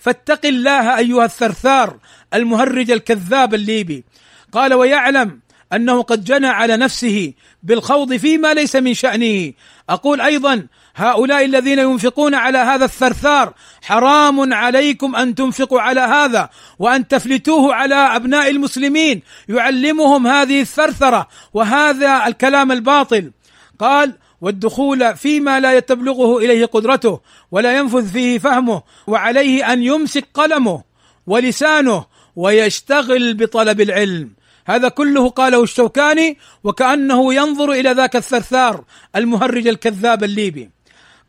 فاتق الله أيها الثرثار المهرج الكذاب الليبي. قال ويعلم أنه قد جنى على نفسه بالخوض فيما ليس من شأنه. أقول أيضا هؤلاء الذين ينفقون على هذا الثرثار حرام عليكم أن تنفقوا على هذا وأن تفلتوه على أبناء المسلمين. يعلمهم هذه الثرثرة وهذا الكلام الباطل. قال والدخول فيما لا تبلغه إليه قدرته ولا ينفذ فيه فهمه وعليه أن يمسك قلمه ولسانه ويشتغل بطلب العلم. هذا كله قاله الشوكاني وكأنه ينظر إلى ذاك الثرثار المهرج الكذاب الليبي.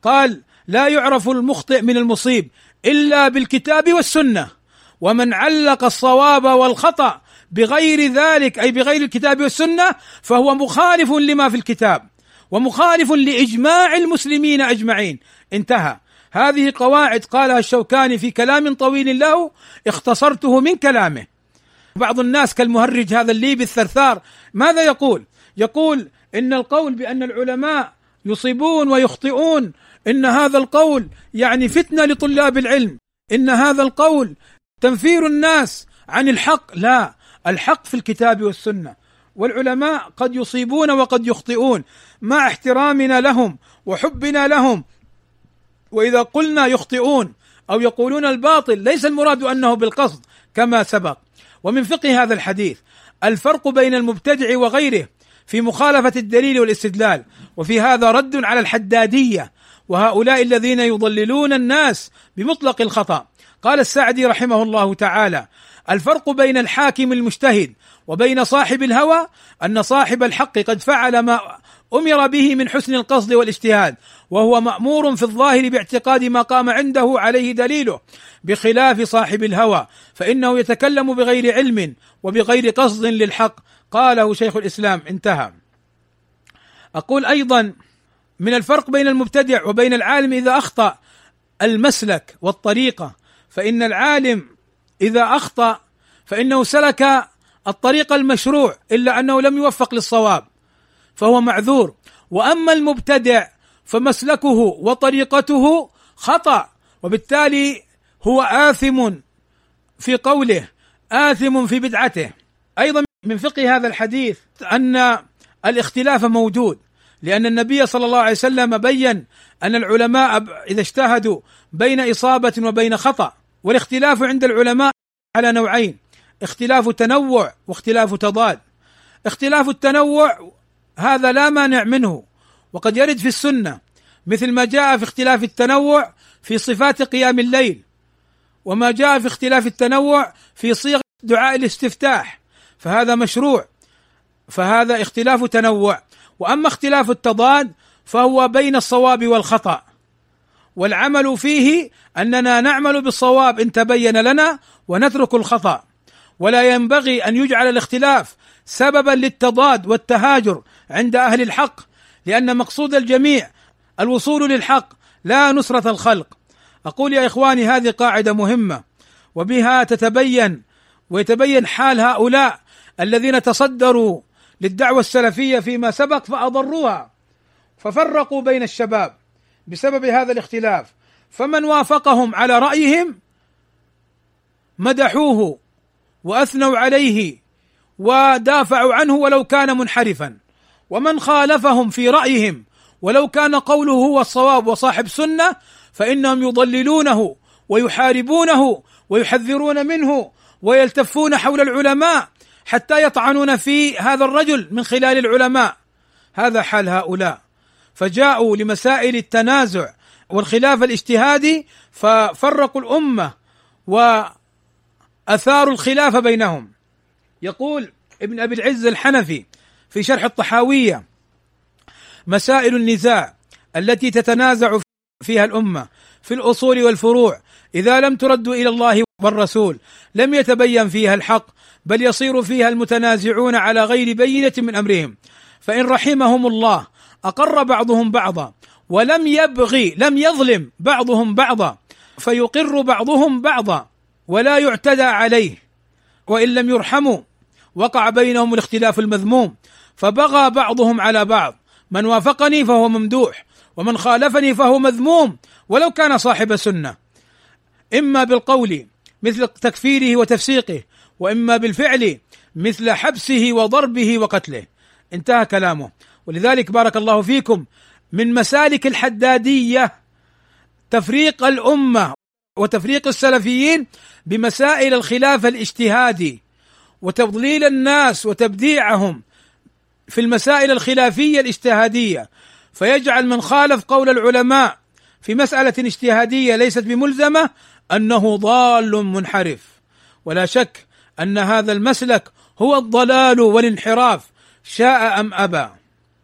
قال لا يعرف المخطئ من المصيب إلا بالكتاب والسنة ومن علق الصواب والخطأ بغير ذلك أي بغير الكتاب والسنة فهو مخالف لما في الكتاب. ومخالف لإجماع المسلمين أجمعين. انتهى. هذه قواعد قالها الشوكاني في كلام طويل له اختصرته من كلامه. بعض الناس كالمهرج هذا الليبي الثرثار ماذا يقول؟ يقول إن القول بأن العلماء يصيبون ويخطئون إن هذا القول يعني فتنة لطلاب العلم إن هذا القول تنفير الناس عن الحق. لا الحق في الكتاب والسنة. والعلماء قد يصيبون وقد يخطئون. مع احترامنا لهم وحبنا لهم وإذا قلنا يخطئون أو يقولون الباطل ليس المراد أنه بالقصد كما سبق. ومن فقه هذا الحديث الفرق بين المبتدع وغيره في مخالفة الدليل والاستدلال وفي هذا رد على الحدادية وهؤلاء الذين يضللون الناس بمطلق الخطأ. قال السعدي رحمه الله تعالى الفرق بين الحاكم المجتهد وبين صاحب الهوى أن صاحب الحق قد فعل ما أمر به من حسن القصد والاجتهاد وهو مأمور في الظاهر باعتقاد ما قام عنده عليه دليله بخلاف صاحب الهوى فإنه يتكلم بغير علم وبغير قصد للحق. قاله شيخ الإسلام. انتهى. أقول أيضا من الفرق بين المبتدع وبين العالم إذا أخطأ المسلك والطريقة فإن العالم إذا أخطأ فإنه سلك الطريق المشروع إلا أنه لم يوفق للصواب فهو معذور. وأما المبتدع فمسلكه وطريقته خطأ وبالتالي هو آثم في قوله آثم في بدعته. أيضا من فقه هذا الحديث أن الاختلاف موجود لأن النبي صلى الله عليه وسلم بين أن العلماء إذا اجتهدوا بين إصابة وبين خطأ. والاختلاف عند العلماء على نوعين اختلاف تنوع واختلاف تضاد. اختلاف التنوع هذا لا مانع منه وقد يرد في السنة مثل ما جاء في اختلاف التنوع في صفات قيام الليل وما جاء في اختلاف التنوع في صيغ دعاء الاستفتاح فهذا مشروع فهذا اختلاف تنوع. وأما اختلاف التضاد فهو بين الصواب والخطأ. والعمل فيه أننا نعمل بالصواب إن تبين لنا ونترك الخطأ. ولا ينبغي أن يجعل الاختلاف سببا للتضاد والتهاجر عند أهل الحق لأن مقصود الجميع الوصول للحق لا نصرة الخلق. أقول يا إخواني هذه قاعدة مهمة وبها تتبين ويتبين حال هؤلاء الذين تصدروا للدعوة السلفية فيما سبق فأضروها. ففرقوا بين الشباب. بسبب هذا الاختلاف. فمن وافقهم على رأيهم مدحوه وأثنوا عليه ودافعوا عنه ولو كان منحرفا. ومن خالفهم في رأيهم ولو كان قوله هو الصواب وصاحب سنة فإنهم يضللونه ويحاربونه ويحذرون منه ويلتفون حول العلماء حتى يطعنون في هذا الرجل من خلال العلماء. هذا حال هؤلاء. فجاءوا لمسائل التنازع والخلاف الاجتهادي ففرقوا الأمة وأثاروا الخلاف بينهم. يقول ابن أبي العز الحنفي في شرح الطحاوية مسائل النزاع التي تتنازع فيها الأمة في الأصول والفروع إذا لم ترد إلى الله والرسول لم يتبين فيها الحق بل يصير فيها المتنازعون على غير بينة من أمرهم فإن رحمهم الله أقر بعضهم بعضا ولم يبغي لم يظلم بعضهم بعضا فيقر بعضهم بعضا ولا يعتدى عليه وإن لم يرحموا وقع بينهم الاختلاف المذموم فبغى بعضهم على بعض من وافقني فهو ممدوح ومن خالفني فهو مذموم ولو كان صاحب سنة. إما بالقول مثل تكفيره وتفسيقه وإما بالفعل مثل حبسه وضربه وقتله. انتهى كلامه. ولذلك بارك الله فيكم من مسالك الحدادية تفريق الأمة وتفريق السلفيين بمسائل الخلاف الاجتهادي وتضليل الناس وتبديعهم في المسائل الخلافية الاجتهادية. فيجعل من خالف قول العلماء في مسألة اجتهادية ليست بملزمة أنه ضال منحرف. ولا شك أن هذا المسلك هو الضلال والانحراف شاء أم أبى.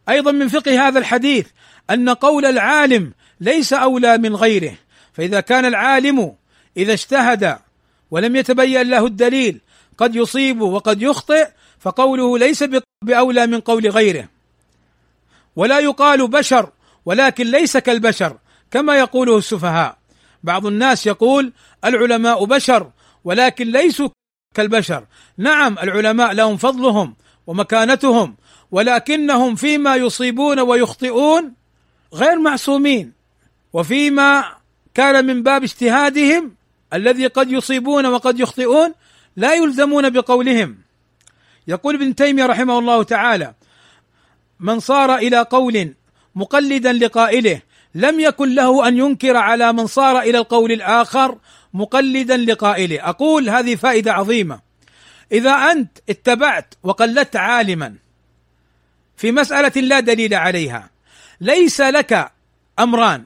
أيضا من فقه هذا الحديث أن قول العالم ليس أولى من غيره فإذا كان العالم إذا اجتهد ولم يتبين له الدليل قد يصيب وقد يخطئ فقوله ليس باولى من قول غيره. ولا يقال بشر ولكن ليس كالبشر كما يقوله السفهاء. بعض الناس يقول العلماء بشر ولكن ليسوا كالبشر. نعم العلماء لهم فضلهم ومكانتهم ولكنهم فيما يصيبون ويخطئون غير معصومين وفيما كان من باب اجتهادهم الذي قد يصيبون وقد يخطئون لا يلزمون بقولهم. يقول ابن تيمية رحمه الله تعالى من صار إلى قول مقلدا لقائله لم يكن له أن ينكر على من صار إلى القول الآخر مقلدا لقائله. أقول هذه فائدة عظيمة. إذا أنت اتبعت وقلدت عالما في مسألة لا دليل عليها. ليس لك أمران.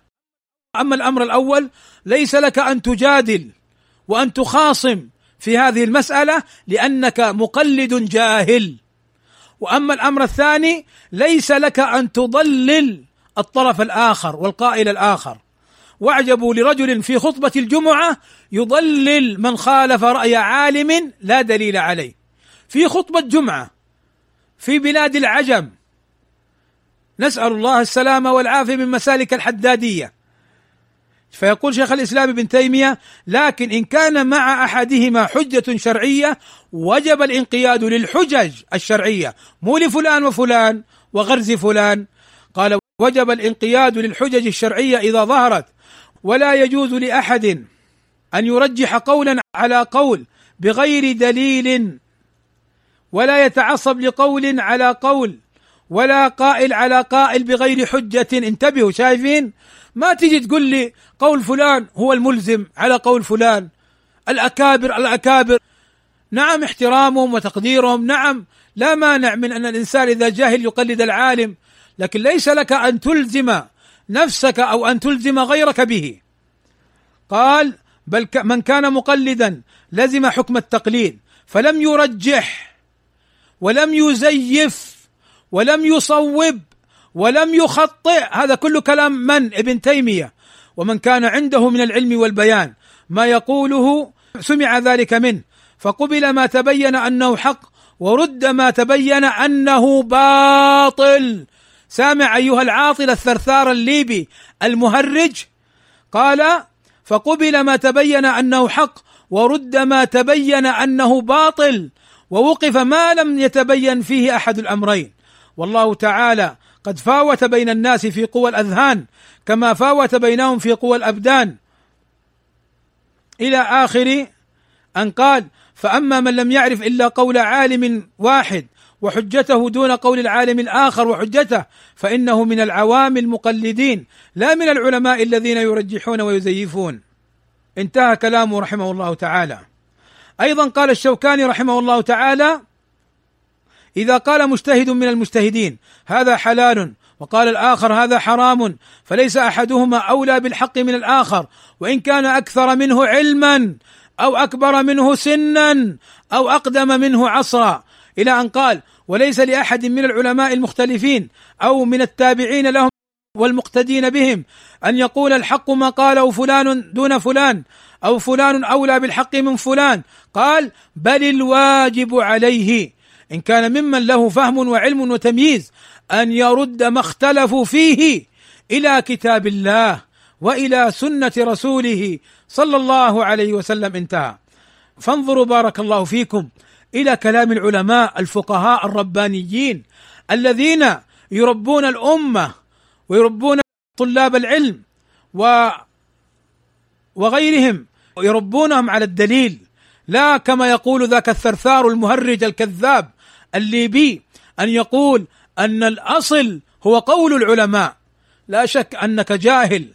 أما الأمر الأول ليس لك أن تجادل وأن تخاصم في هذه المسألة لأنك مقلد جاهل. وأما الأمر الثاني ليس لك أن تضلل الطرف الآخر والقائل الآخر. واعجبوا لرجل في خطبة الجمعة يضلل من خالف رأي عالم لا دليل عليه. في خطبة جمعه في بلاد العجم نسأل الله السلامة والعافية من مسالك الحدادية. فيقول شيخ الإسلام ابن تيمية لكن إن كان مع أحدهما حجة شرعية وجب الانقياد للحجج الشرعية. مو لفلان وفلان وغرز فلان. قال وجب الانقياد للحجج الشرعية إذا ظهرت. ولا يجوز لأحد أن يرجح قولا على قول بغير دليل ولا يتعصب لقول على قول ولا قائل على قائل بغير حجة. انتبهوا شايفين؟ ما تيجي تقول لي قول فلان هو الملزم على قول فلان. الأكابر الأكابر. نعم احترامهم وتقديرهم. نعم لا مانع من أن الإنسان إذا جاهل يقلد العالم. لكن ليس لك أن تلزم نفسك أو أن تلزم غيرك به. قال بل من كان مقلدا لزم حكم التقليد فلم يرجح ولم يزيف ولم يصوب ولم يخطئ. هذا كله كلام من؟ ابن تيمية. ومن كان عنده من العلم والبيان. ما يقوله سمع ذلك منه فقبل ما تبين أنه حق ورد ما تبين أنه باطل. سامع أيها العاطل الثرثار الليبي المهرج قال فقبل ما تبين أنه حق ورد ما تبين أنه باطل ووقف ما لم يتبين فيه أحد الأمرين. والله تعالى قد فاوت بين الناس في قوى الأذهان كما فاوت بينهم في قوى الأبدان. إلى أن قال فأما من لم يعرف إلا قول عالم واحد وحجته دون قول العالم الآخر وحجته فإنه من العوام المقلدين لا من العلماء الذين يرجحون ويزيفون. انتهى كلامه رحمه الله تعالى. أيضا قال الشوكاني رحمه الله تعالى إذا قال مجتهد من المجتهدين هذا حلال وقال الآخر هذا حرام فليس أحدهما أولى بالحق من الآخر وإن كان أكثر منه علما أو أكبر منه سنا أو أقدم منه عصرا. إلى أن قال وليس لأحد من العلماء المختلفين أو من التابعين لهم والمقتدين بهم أن يقول الحق ما قاله فلان دون فلان أو فلان أولى بالحق من فلان. قال بل الواجب عليه. إن كان ممن له فهم وعلم وتمييز أن يرد ما اختلفوا فيه إلى كتاب الله وإلى سنة رسوله صلى الله عليه وسلم انتهى. فانظروا بارك الله فيكم إلى كلام العلماء الفقهاء الربانيين الذين يربون الأمة ويربون طلاب العلم و وغيرهم يربونهم على الدليل. لا كما يقول ذاك الثرثار المهرج الكذاب الليبي أن يقول أن الأصل هو قول العلماء. لا شك أنك جاهل.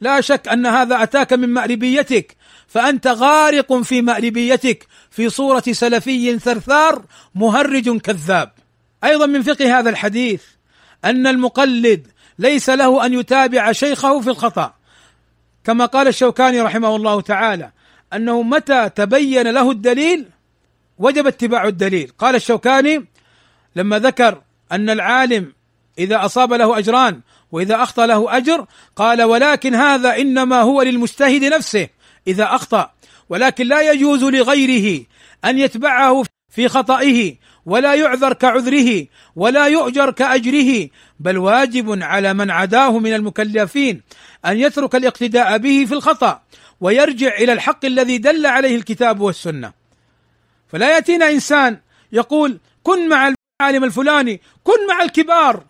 لا شك أن هذا أتاك من مأربيتك فأنت غارق في مأربيتك في صورة سلفي ثرثار مهرج كذاب. أيضا من فقه هذا الحديث أن المقلد ليس له أن يتابع شيخه في الخطأ. كما قال الشوكاني رحمه الله تعالى أنه متى تبين له الدليل؟ وجب اتباع الدليل. قال الشوكاني لما ذكر أن العالم إذا أصاب له أجران وإذا أخطأ له أجر قال ولكن هذا إنما هو للمجتهد نفسه إذا أخطأ. ولكن لا يجوز لغيره أن يتبعه في خطئه ولا يعذر كعذره ولا يؤجر كأجره بل واجب على من عداه من المكلفين أن يترك الاقتداء به في الخطأ ويرجع إلى الحق الذي دل عليه الكتاب والسنة. فلا يأتينا إنسان يقول كن مع العالم الفلاني كن مع الكبار.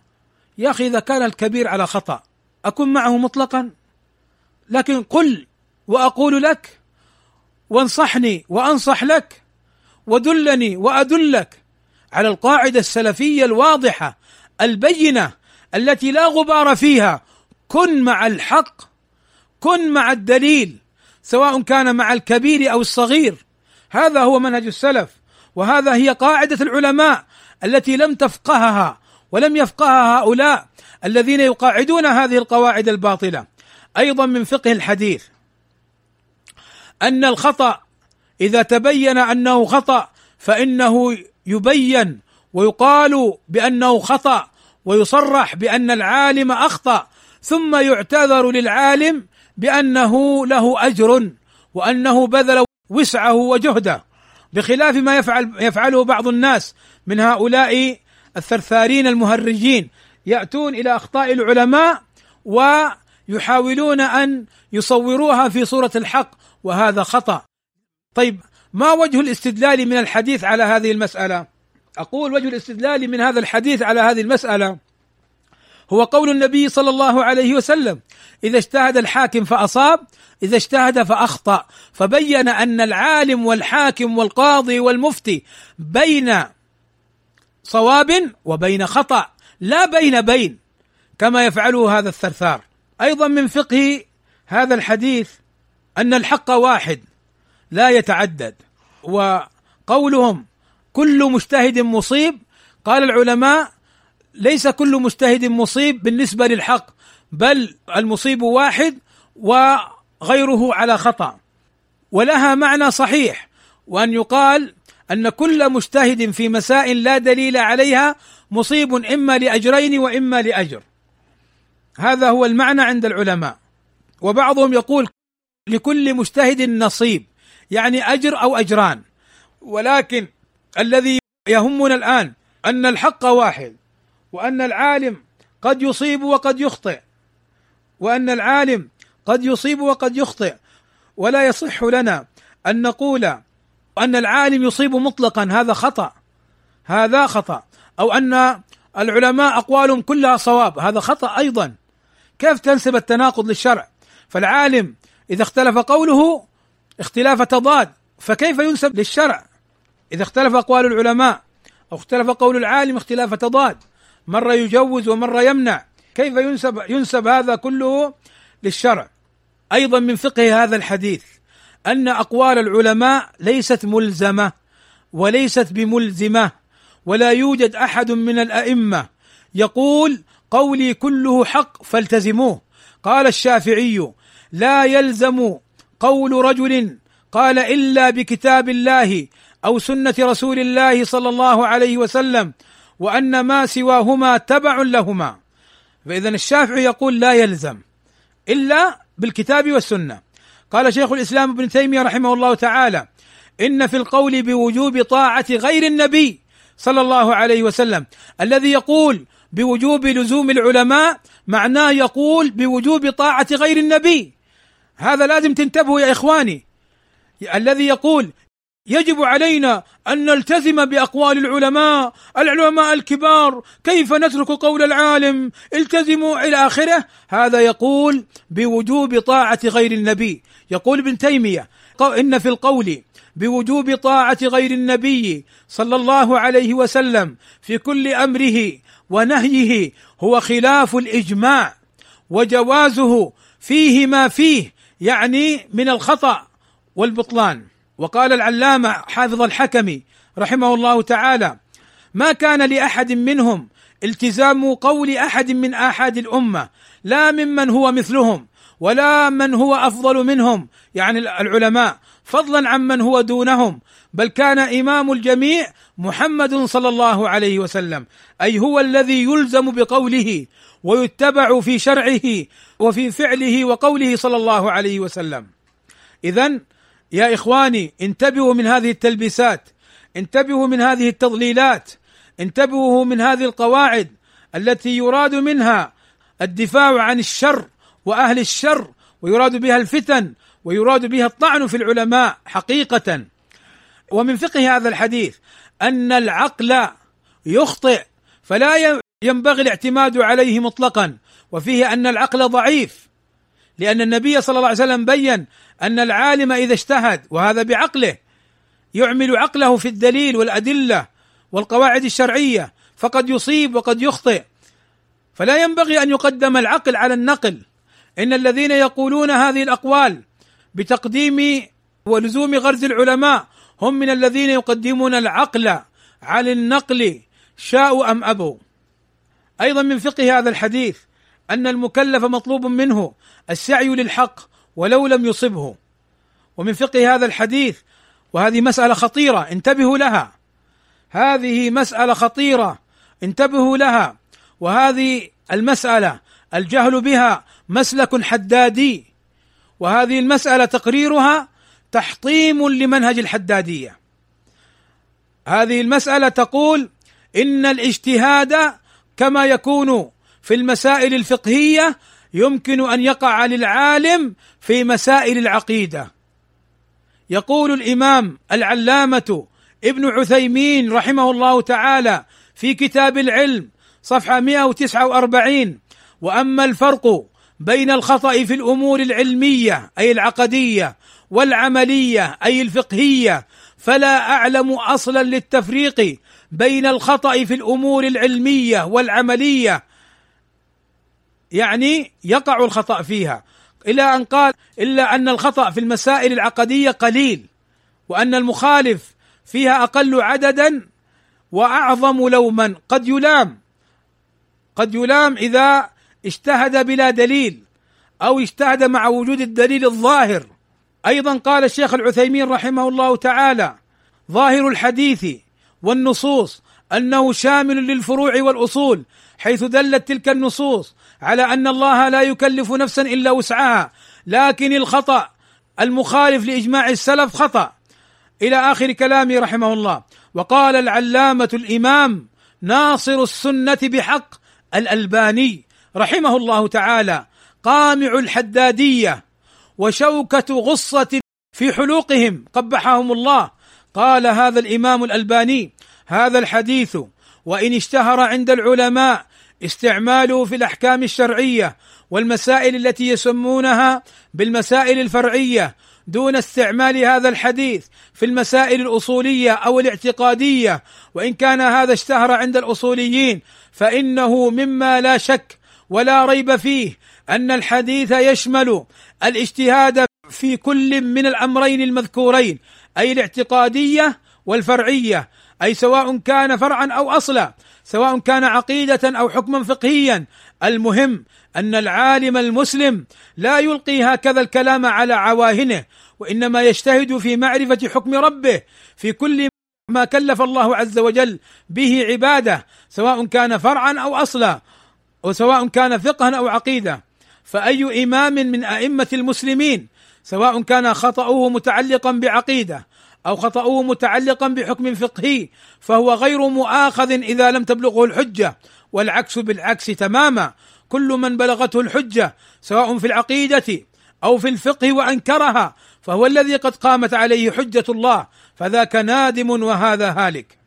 يا أخي إذا كان الكبير على خطأ أكن معه مطلقا؟ لكن قل وأقول لك وانصحني وأنصح لك ودلني وادلك على القاعدة السلفية الواضحة البينة التي لا غبار فيها. كن مع الحق كن مع الدليل سواء كان مع الكبير أو الصغير. هذا هو منهج السلف وهذا هي قاعدة العلماء التي لم تفقهها ولم يفقهها هؤلاء الذين يقاعدون هذه القواعد الباطلة. أيضا من فقه الحديث أن الخطأ إذا تبين أنه خطأ فإنه يبين ويقال بأنه خطأ ويصرح بأن العالم أخطأ ثم يعتذر للعالم بأنه له أجر وأنه بذل وسعه وجهده بخلاف ما يفعل يفعله بعض الناس من هؤلاء الثرثارين المهرجين يأتون إلى أخطاء العلماء ويحاولون أن يصوروها في صورة الحق وهذا خطأ. طيب ما وجه الاستدلال من الحديث على هذه المسألة؟ أقول وجه الاستدلال من هذا الحديث على هذه المسألة هو قول النبي صلى الله عليه وسلم إذا اجتهد الحاكم فأصاب إذا اجتهد فأخطأ. فبين أن العالم والحاكم والقاضي والمفتي بين صواب وبين خطأ لا بين بين كما يفعله هذا الثرثار. أيضا من فقه هذا الحديث أن الحق واحد لا يتعدد وقولهم كل مجتهد مصيب. قال العلماء ليس كل مجتهد مصيب بالنسبة للحق بل المصيب واحد وغيره على خطأ. ولها معنى صحيح وأن يقال أن كل مجتهد في مسائل لا دليل عليها مصيب إما لأجرين وإما لأجر. هذا هو المعنى عند العلماء. وبعضهم يقول لكل مجتهد نصيب يعني أجر أو أجران. ولكن الذي يهمنا الآن أن الحق واحد. وأن العالم قد يصيب وقد يخطئ. وأن العالم قد يصيب وقد يخطئ. ولا يصح لنا أن نقول أن العالم يصيب مطلقا. هذا خطأ. هذا خطأ. أو أن العلماء اقوالهم كلها صواب. هذا خطأ أيضا. كيف تنسب التناقض للشرع؟ فالعالم إذا اختلف قوله اختلاف تضاد. فكيف ينسب للشرع؟ إذا اختلف أقوال العلماء أو اختلف قول العالم اختلاف تضاد. مرة يجوز ومرة يمنع. كيف ينسب ينسب هذا كله للشرع؟ أيضا من فقه هذا الحديث أن أقوال العلماء ليست ملزمة وليست بملزمة ولا يوجد أحد من الأئمة يقول قولي كله حق فالتزموه. قال الشافعي لا يلزم قول رجل قال إلا بكتاب الله أو سنة رسول الله صلى الله عليه وسلم وأن ما سواهما تبع لهما. فاذا الشافعي يقول لا يلزم إلا بالكتاب والسنة. قال شيخ الإسلام ابن تيمية رحمه الله تعالى إن في القول بوجوب طاعة غير النبي صلى الله عليه وسلم الذي يقول بوجوب لزوم العلماء معناه يقول بوجوب طاعة غير النبي. هذا لازم تنتبهوا يا إخواني. الذي يقول يجب علينا أن نلتزم بأقوال العلماء، العلماء الكبار، كيف نترك قول العالم؟ التزموا إلى آخره، هذا يقول بوجوب طاعة غير النبي، يقول ابن تيمية إن في القول بوجوب طاعة غير النبي صلى الله عليه وسلم في كل أمره ونهيه هو خلاف الإجماع وجوازه فيه ما فيه يعني من الخطأ والبطلان. وقال العلامة حافظ الحكمي رحمه الله تعالى ما كان لأحد منهم التزام قول أحد من آحاد الأمة لا ممن هو مثلهم ولا من هو أفضل منهم يعني العلماء فضلا عمن هو دونهم بل كان إمام الجميع محمد صلى الله عليه وسلم أي هو الذي يلزم بقوله ويتبع في شرعه وفي فعله وقوله صلى الله عليه وسلم. اذا يا إخواني انتبهوا من هذه التلبيسات انتبهوا من هذه التضليلات انتبهوا من هذه القواعد التي يراد منها الدفاع عن الشر وأهل الشر ويراد بها الفتن ويراد بها الطعن في العلماء حقيقة. ومن فقه هذا الحديث أن العقل يخطئ فلا ينبغي الاعتماد عليه مطلقا وفيه أن العقل ضعيف. لأن النبي صلى الله عليه وسلم بين أن العالم إذا اجتهد وهذا بعقله يعمل عقله في الدليل والأدلة والقواعد الشرعية فقد يصيب وقد يخطئ. فلا ينبغي أن يقدم العقل على النقل. إن الذين يقولون هذه الأقوال بتقديم ولزوم غرز العلماء هم من الذين يقدمون العقل على النقل شاءوا أم أبوا. أيضا من فقه هذا الحديث أن المكلف مطلوب منه السعي للحق ولو لم يصبه. ومن فقه هذا الحديث وهذه مسألة خطيرة انتبهوا لها. هذه مسألة خطيرة انتبهوا لها. وهذه المسألة الجهل بها مسلك حدادي. وهذه المسألة تقريرها تحطيم لمنهج الحدادية. هذه المسألة تقول إن الاجتهاد كما يكون في المسائل الفقهية يمكن أن يقع للعالم في مسائل العقيدة. يقول الإمام العلامة ابن عثيمين رحمه الله تعالى في كتاب العلم صفحة 149 وأما الفرق بين الخطأ في الأمور العلمية أي العقدية والعملية أي الفقهية فلا أعلم أصلا للتفريق بين الخطأ في الأمور العلمية والعملية يعني يقع الخطأ فيها. إلى أن قال إلا أن الخطأ في المسائل العقدية قليل وأن المخالف فيها أقل عددا وأعظم لوما. قد يلام قد يلام إذا اجتهد بلا دليل أو اجتهد مع وجود الدليل الظاهر. أيضا قال الشيخ العثيمين رحمه الله تعالى ظاهر الحديث والنصوص أنه شامل للفروع والأصول حيث دلت تلك النصوص على أن الله لا يكلف نفسا إلا وسعها. لكن الخطأ المخالف لإجماع السلف خطأ. إلى آخر كلامه رحمه الله. وقال العلامة الإمام ناصر السنة بحق الألباني رحمه الله تعالى قامع الحدادية وشوكة غصة في حلوقهم قبحهم الله. قال هذا الإمام الألباني هذا الحديث وإن اشتهر عند العلماء استعماله في الأحكام الشرعية والمسائل التي يسمونها بالمسائل الفرعية دون استعمال هذا الحديث في المسائل الأصولية أو الاعتقادية. وإن كان هذا اشتهر عند الأصوليين فإنه مما لا شك ولا ريب فيه أن الحديث يشمل الاجتهاد في كل من الأمرين المذكورين أي الاعتقادية والفرعية أي سواء كان فرعا أو أصلا. سواء كان عقيدة أو حكما فقهيا. المهم أن العالم المسلم لا يلقي هكذا الكلام على عواهنه وإنما يجتهد في معرفة حكم ربه في كل ما كلف الله عز وجل به عباده سواء كان فرعا أو أصلا وسواء كان فقها أو عقيدة. فأي إمام من أئمة المسلمين سواء كان خطأه متعلقا بعقيدة أو خطاه متعلقا بحكم فقهي فهو غير مؤاخذ إذا لم تبلغه الحجة والعكس بالعكس تماما. كل من بلغته الحجة سواء في العقيدة أو في الفقه وأنكرها فهو الذي قد قامت عليه حجة الله فذاك نادم وهذا هالك.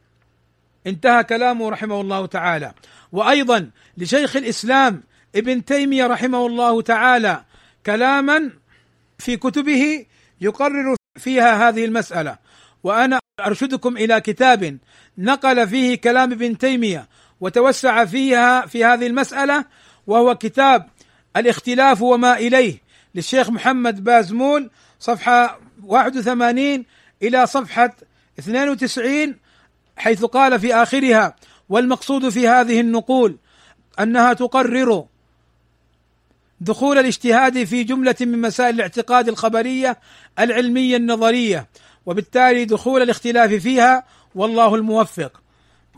انتهى كلامه رحمه الله تعالى. وأيضا لشيخ الإسلام ابن تيمية رحمه الله تعالى كلاما في كتبه يقرر فيها هذه المسألة. وأنا أرشدكم إلى كتاب نقل فيه كلام ابن تيمية وتوسع فيها في هذه المسألة وهو كتاب الاختلاف وما إليه للشيخ محمد بازمول صفحة 81 إلى صفحة 92 حيث قال في آخرها والمقصود في هذه النقول أنها تقرر دخول الاجتهاد في جملة من مسائل الاعتقاد الخبرية العلمية النظرية وبالتالي دخول الاختلاف فيها والله الموفق.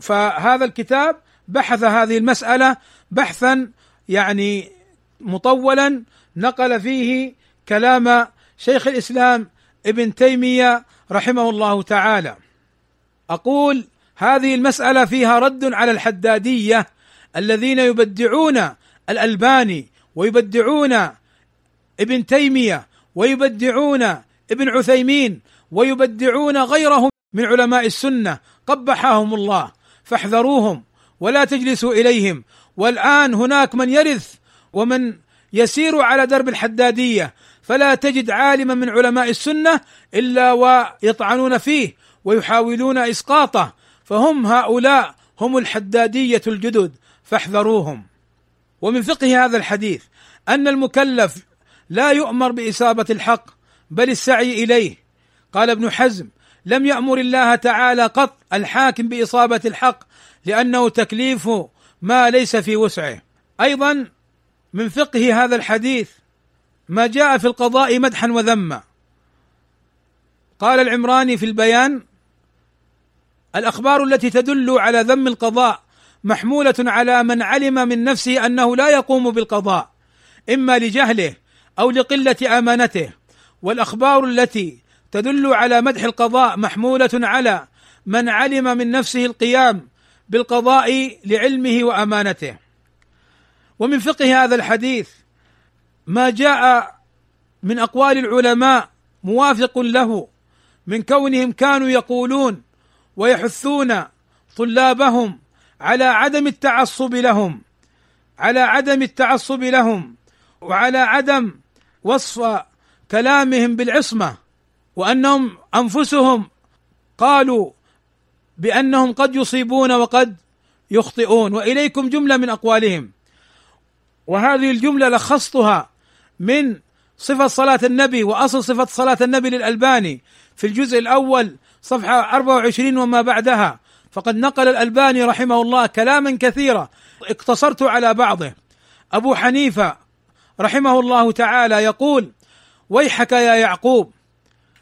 فهذا الكتاب بحث هذه المسألة بحثا يعني مطولا نقل فيه كلام شيخ الإسلام ابن تيمية رحمه الله تعالى. أقول هذه المسألة فيها رد على الحدادية الذين يبدعون الألباني ويبدعون ابن تيمية ويبدعون ابن عثيمين ويبدعون غيرهم من علماء السنة. قبحهم الله فاحذروهم ولا تجلسوا إليهم. والآن هناك من يرث ومن يسير على درب الحدادية. فلا تجد عالما من علماء السنة إلا ويطعنون فيه ويحاولون إسقاطه. فهم هؤلاء هم الحدادية الجدد فاحذروهم. ومن فقه هذا الحديث أن المكلف لا يؤمر بإصابة الحق بل السعي إليه. قال ابن حزم لم يأمر الله تعالى قط الحاكم بإصابة الحق لأنه تكليف ما ليس في وسعه. أيضا من فقه هذا الحديث ما جاء في القضاء مدحا وذما. قال العمراني في البيان الأخبار التي تدل على ذم القضاء محمولة على من علم من نفسه أنه لا يقوم بالقضاء إما لجهله أو لقلة أمانته. والأخبار التي تدل على مدح القضاء محمولة على من علم من نفسه القيام بالقضاء لعلمه وأمانته. ومن فقه هذا الحديث ما جاء من أقوال العلماء موافق له من كونهم كانوا يقولون ويحثون طلابهم على عدم التعصب لهم على عدم التعصب لهم وعلى عدم وصف كلامهم بالعصمة وأنهم أنفسهم قالوا بأنهم قد يصيبون وقد يخطئون. وإليكم جملة من أقوالهم. وهذه الجملة لخصتها من صفة صلاة النبي وأصل صفة صلاة النبي للألباني في الجزء الأول صفحة 24 وما بعدها. فقد نقل الألباني رحمه الله كلاما كثيرا. اقتصرت على بعضه. أبو حنيفة رحمه الله تعالى يقول ويحك يا يعقوب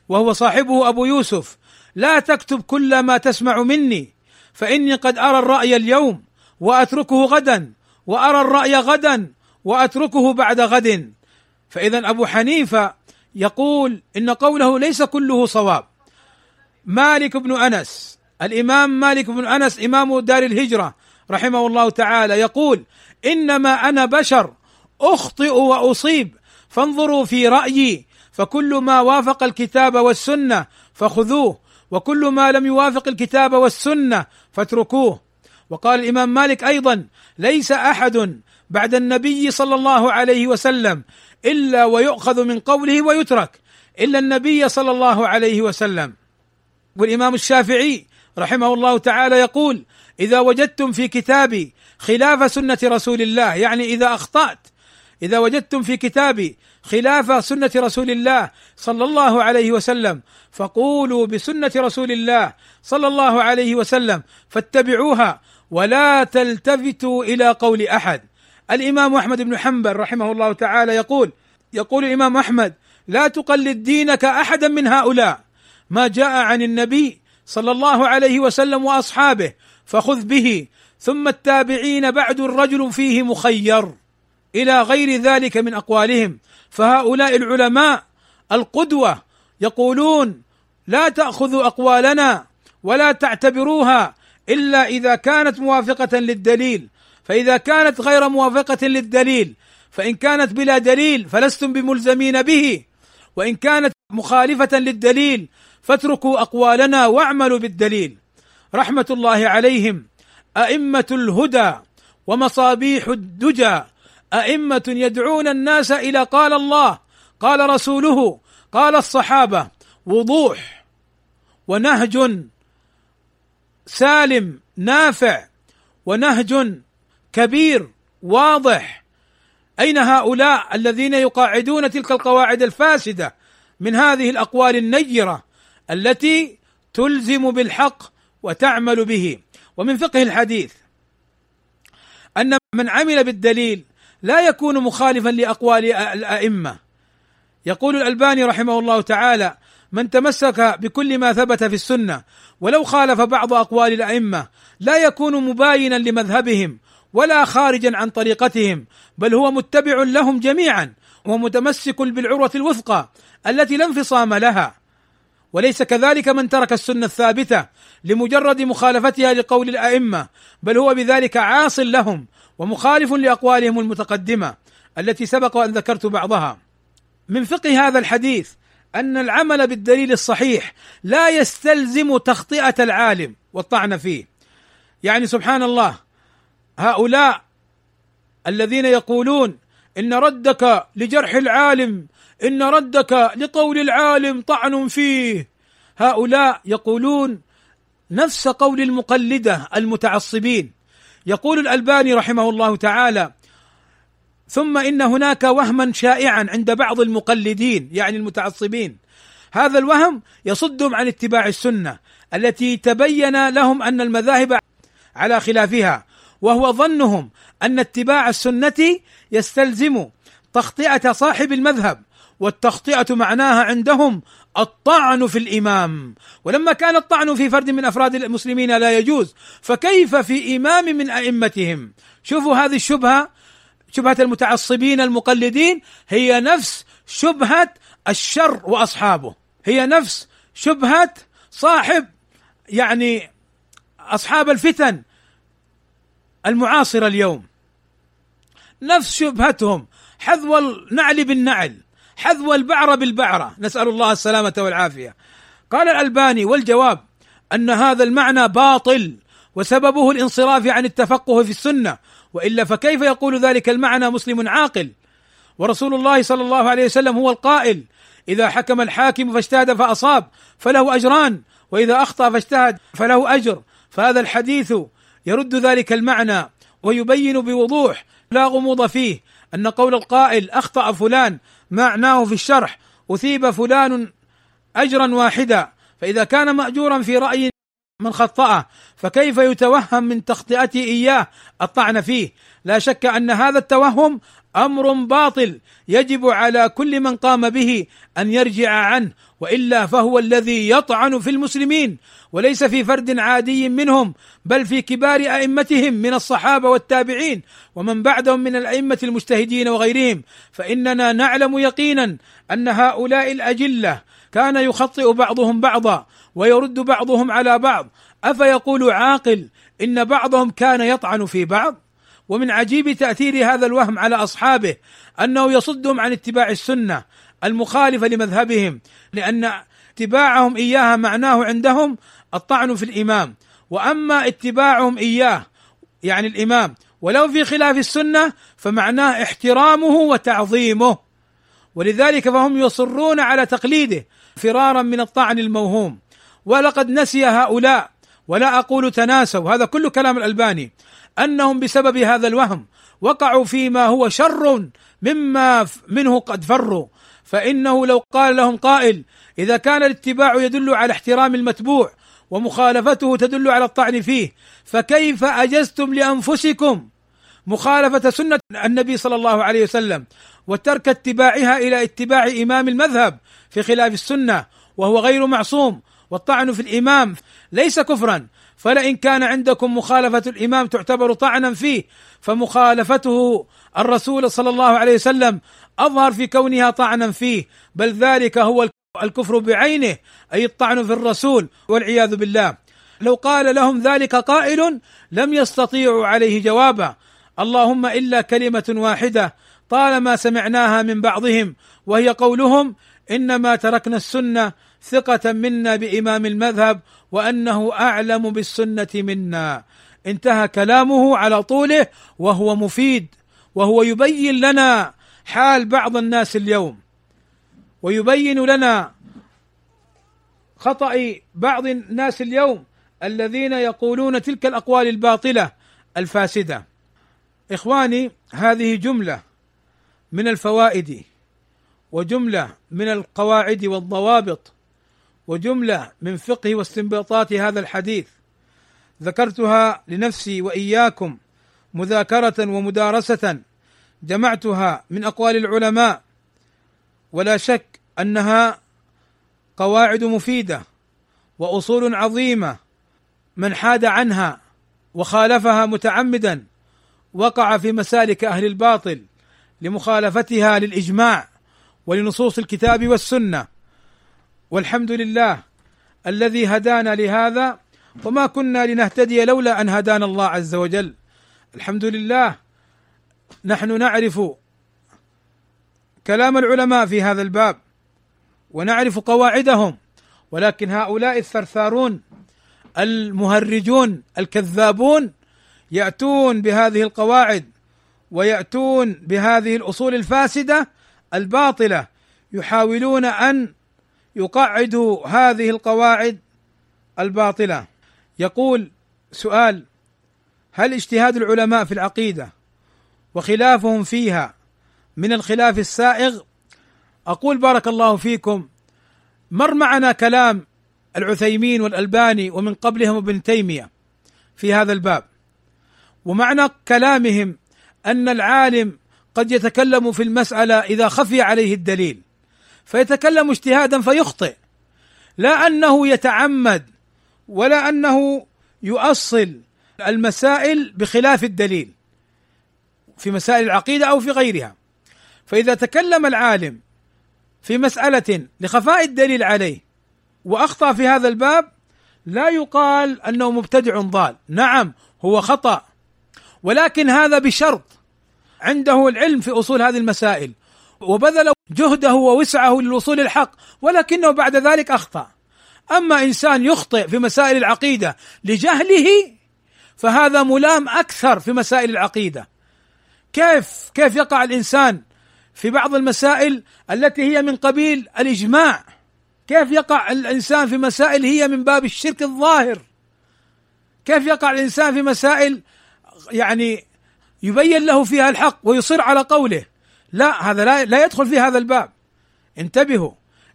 وهو صاحبه أبو يوسف لا تكتب كل ما تسمع مني فإني قد أرى الرأي اليوم وأتركه غدا وأرى الرأي غدا وأتركه بعد غد. فاذا أبو حنيفة يقول إن قوله ليس كله صواب. مالك بن أنس الإمام مالك بن أنس إمام دار الهجرة رحمه الله تعالى يقول إنما أنا بشر أخطئ وأصيب فانظروا في رأيي فكل ما وافق الكتاب والسنة فخذوه وكل ما لم يوافق الكتاب والسنة فاتركوه. وقال الإمام مالك أيضا ليس أحد بعد النبي صلى الله عليه وسلم إلا ويؤخذ من قوله ويترك إلا النبي صلى الله عليه وسلم. والإمام الشافعي رحمه الله تعالى يقول إذا وجدتم في كتابي خلاف سنة رسول الله يعني إذا أخطأت إذا وجدتم في كتابي خلاف سنة رسول الله صلى الله عليه وسلم فقولوا بسنة رسول الله صلى الله عليه وسلم فاتبعوها ولا تلتفتوا إلى قول أحد. الإمام أحمد بن حنبل رحمه الله تعالى يقول يقول الإمام أحمد لا تقلد دينك أحدا من هؤلاء. ما جاء عن النبي صلى الله عليه وسلم وأصحابه فخذ به. ثم التابعين بعد الرجل فيه مخير إلى غير ذلك من أقوالهم. فهؤلاء العلماء القدوة يقولون لا تاخذوا أقوالنا ولا تعتبروها إلا إذا كانت موافقة للدليل. فإذا كانت غير موافقة للدليل فإن كانت بلا دليل فلستم بملزمين به. وإن كانت مخالفة للدليل فاتركوا أقوالنا واعملوا بالدليل. رحمة الله عليهم. أئمة الهدى ومصابيح الدجى. أئمة يدعون الناس إلى قال الله قال رسوله قال الصحابة. وضوح ونهج سالم نافع ونهج كبير واضح. أين هؤلاء الذين يقاعدون تلك القواعد الفاسدة من هذه الأقوال النيرة؟ التي تلزم بالحق وتعمل به. ومن فقه الحديث أن من عمل بالدليل لا يكون مخالفا لأقوال الأئمة. يقول الألباني رحمه الله تعالى من تمسك بكل ما ثبت في السنة ولو خالف بعض أقوال الأئمة لا يكون مباينا لمذهبهم ولا خارجا عن طريقتهم بل هو متبع لهم جميعا ومتمسك بالعروة الوثقى التي لا انفصام لها. وليس كذلك من ترك السنة الثابتة لمجرد مخالفتها لقول الأئمة بل هو بذلك عاص لهم ومخالف لأقوالهم المتقدمة التي سبق ان ذكرت بعضها. من فقه هذا الحديث أن العمل بالدليل الصحيح لا يستلزم تخطئة العالم والطعن فيه. يعني سبحان الله هؤلاء الذين يقولون إن ردك لجرح العالم إن ردك لقول العالم طعن فيه. هؤلاء يقولون نفس قول المقلدة المتعصبين. يقول الألباني رحمه الله تعالى ثم إن هناك وهما شائعا عند بعض المقلدين يعني المتعصبين. هذا الوهم يصدهم عن اتباع السنة التي تبين لهم أن المذاهب على خلافها وهو ظنهم أن اتباع السنة يستلزم تخطئة صاحب المذهب. والتخطئة معناها عندهم الطعن في الإمام. ولما كان الطعن في فرد من أفراد المسلمين لا يجوز فكيف في إمام من أئمتهم؟ شوفوا هذه الشبهة شبهة المتعصبين المقلدين هي نفس شبهة الشر وأصحابه. هي نفس شبهة صاحب يعني أصحاب الفتن المعاصرة اليوم. نفس شبهتهم حذو النعل بالنعل. حذو البعره بالبعرة. نسأل الله السلامة والعافية. قال الألباني والجواب أن هذا المعنى باطل وسببه الانصراف عن التفقه في السنة. وإلا فكيف يقول ذلك المعنى مسلم عاقل؟ ورسول الله صلى الله عليه وسلم هو القائل إذا حكم الحاكم فاجتهد فأصاب فله أجران وإذا أخطأ فاجتهد فله أجر. فهذا الحديث يرد ذلك المعنى ويبين بوضوح لا غموض فيه أن قول القائل أخطأ فلان معناه في الشرح أثيب فلان اجرا واحدا فإذا كان ماجورا في رأي من خطأه فكيف يتوهم من تخطئته إياه؟ الطعن فيه. لا شك أن هذا التوهم أمر باطل يجب على كل من قام به أن يرجع عنه وإلا فهو الذي يطعن في المسلمين وليس في فرد عادي منهم بل في كبار أئمتهم من الصحابة والتابعين ومن بعدهم من الأئمة المجتهدين وغيرهم. فإننا نعلم يقينا أن هؤلاء الأجلة كان يخطئ بعضهم بعضا ويرد بعضهم على بعض. أفيقول عاقل إن بعضهم كان يطعن في بعض؟ ومن عجيب تأثير هذا الوهم على أصحابه أنه يصدهم عن اتباع السنة المخالفة لمذهبهم لأن اتباعهم إياها معناه عندهم الطعن في الإمام. وأما اتباعهم إياه يعني الإمام ولو في خلاف السنة فمعناه احترامه وتعظيمه. ولذلك فهم يصرون على تقليده فرارا من الطعن الموهوم. ولقد نسي هؤلاء ولا أقول تناسوا هذا كل كلام الألباني. أنهم بسبب هذا الوهم وقعوا فيما هو شر مما منه قد فروا. فإنه لو قال لهم قائل إذا كان الاتباع يدل على احترام المتبوع ومخالفته تدل على الطعن فيه فكيف أجزتم لأنفسكم؟ مخالفة سنة النبي صلى الله عليه وسلم وترك اتباعها إلى اتباع إمام المذهب في خلاف السنة وهو غير معصوم والطعن في الإمام ليس كفرا. فلئن كان عندكم مخالفة الإمام تعتبر طعنا فيه فمخالفته الرسول صلى الله عليه وسلم أظهر في كونها طعنا فيه بل ذلك هو الكفر بعينه أي الطعن في الرسول والعياذ بالله. لو قال لهم ذلك قائل لم يستطيعوا عليه جوابا. اللهم إلا كلمة واحدة طالما سمعناها من بعضهم وهي قولهم إنما تركنا السنة ثقة منا بإمام المذهب وأنه أعلم بالسنة منا. انتهى كلامه على طوله وهو مفيد وهو يبين لنا حال بعض الناس اليوم. ويبين لنا خطأ بعض الناس اليوم الذين يقولون تلك الأقوال الباطلة الفاسدة. إخواني هذه جملة من الفوائد وجملة من القواعد والضوابط وجملة من فقه واستنباطات هذا الحديث. ذكرتها لنفسي وإياكم مذاكرة ومدارسة جمعتها من أقوال العلماء. ولا شك أنها قواعد مفيدة وأصول عظيمة. من حاد عنها وخالفها متعمدا وقع في مسالك أهل الباطل لمخالفتها للإجماع ولنصوص الكتاب والسنة. والحمد لله الذي هدانا لهذا وما كنا لنهتدي لولا أن هدانا الله عز وجل. الحمد لله نحن نعرف كلام العلماء في هذا الباب ونعرف قواعدهم ولكن هؤلاء الثرثارون المهرجون الكذابون يأتون بهذه القواعد ويأتون بهذه الأصول الفاسدة الباطلة يحاولون أن يقعدوا هذه القواعد الباطلة. يقول سؤال هل اجتهاد العلماء في العقيدة وخلافهم فيها من الخلاف السائغ؟ أقول بارك الله فيكم مر معنا كلام العثيمين والألباني ومن قبلهم ابن تيمية في هذا الباب. ومعنى كلامهم أن العالم قد يتكلم في المسألة إذا خفي عليه الدليل. فيتكلم اجتهادا فيخطئ. لا أنه يتعمد ولا أنه يؤصل المسائل بخلاف الدليل في مسائل العقيدة أو في غيرها. فإذا تكلم العالم في مسألة لخفاء الدليل عليه وأخطأ في هذا الباب لا يقال أنه مبتدع ضال. نعم هو خطأ ولكن هذا بشرط. عنده العلم في أصول هذه المسائل. وبذل جهده ووسعه للوصول الحق ولكنه بعد ذلك أخطأ. أما إنسان يخطئ في مسائل العقيدة لجهله فهذا ملام أكثر في مسائل العقيدة. كيف كيف يقع الإنسان في بعض المسائل التي هي من قبيل الإجماع؟ كيف يقع الإنسان في مسائل هي من باب الشرك الظاهر؟ كيف يقع الإنسان في مسائل يعني يبين له فيها الحق ويصر على قوله؟ لا هذا لا, لا يدخل في هذا الباب. انتبهوا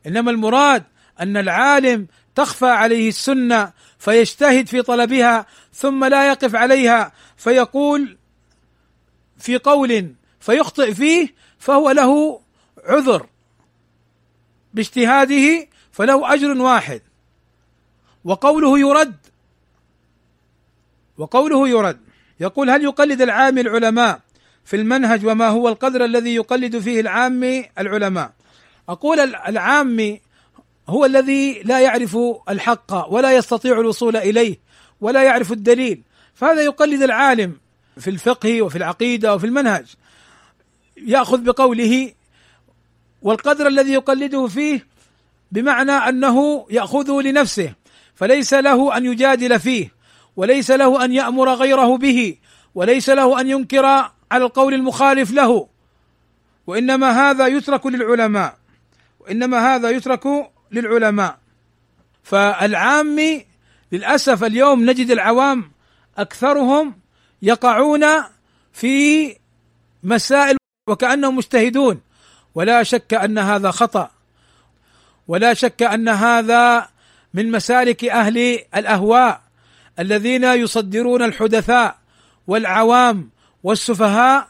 إنما المراد أن العالم تخفى عليه السنة فيجتهد في طلبها ثم لا يقف عليها فيقول في قول فيخطئ فيه فهو له عذر باجتهاده فله أجر واحد. وقوله يرد وقوله يرد يقول هل يقلد العام العلماء في المنهج وما هو القدر الذي يقلد فيه العام العلماء. أقول العام هو الذي لا يعرف الحق ولا يستطيع الوصول إليه ولا يعرف الدليل. فهذا يقلد العالم في الفقه وفي العقيدة وفي المنهج. يأخذ بقوله والقدر الذي يقلده فيه بمعنى أنه ياخذه لنفسه فليس له أن يجادل فيه وليس له أن يأمر غيره به وليس له أن ينكر على القول المخالف له. وإنما هذا يترك للعلماء. وإنما هذا يترك للعلماء. فالعام للأسف اليوم نجد العوام أكثرهم يقعون في مسائل وكأنهم مجتهدون. ولا شك أن هذا خطأ. ولا شك أن هذا من مسالك أهل الأهواء الذين يصدرون الحدثاء والعوام والسفهاء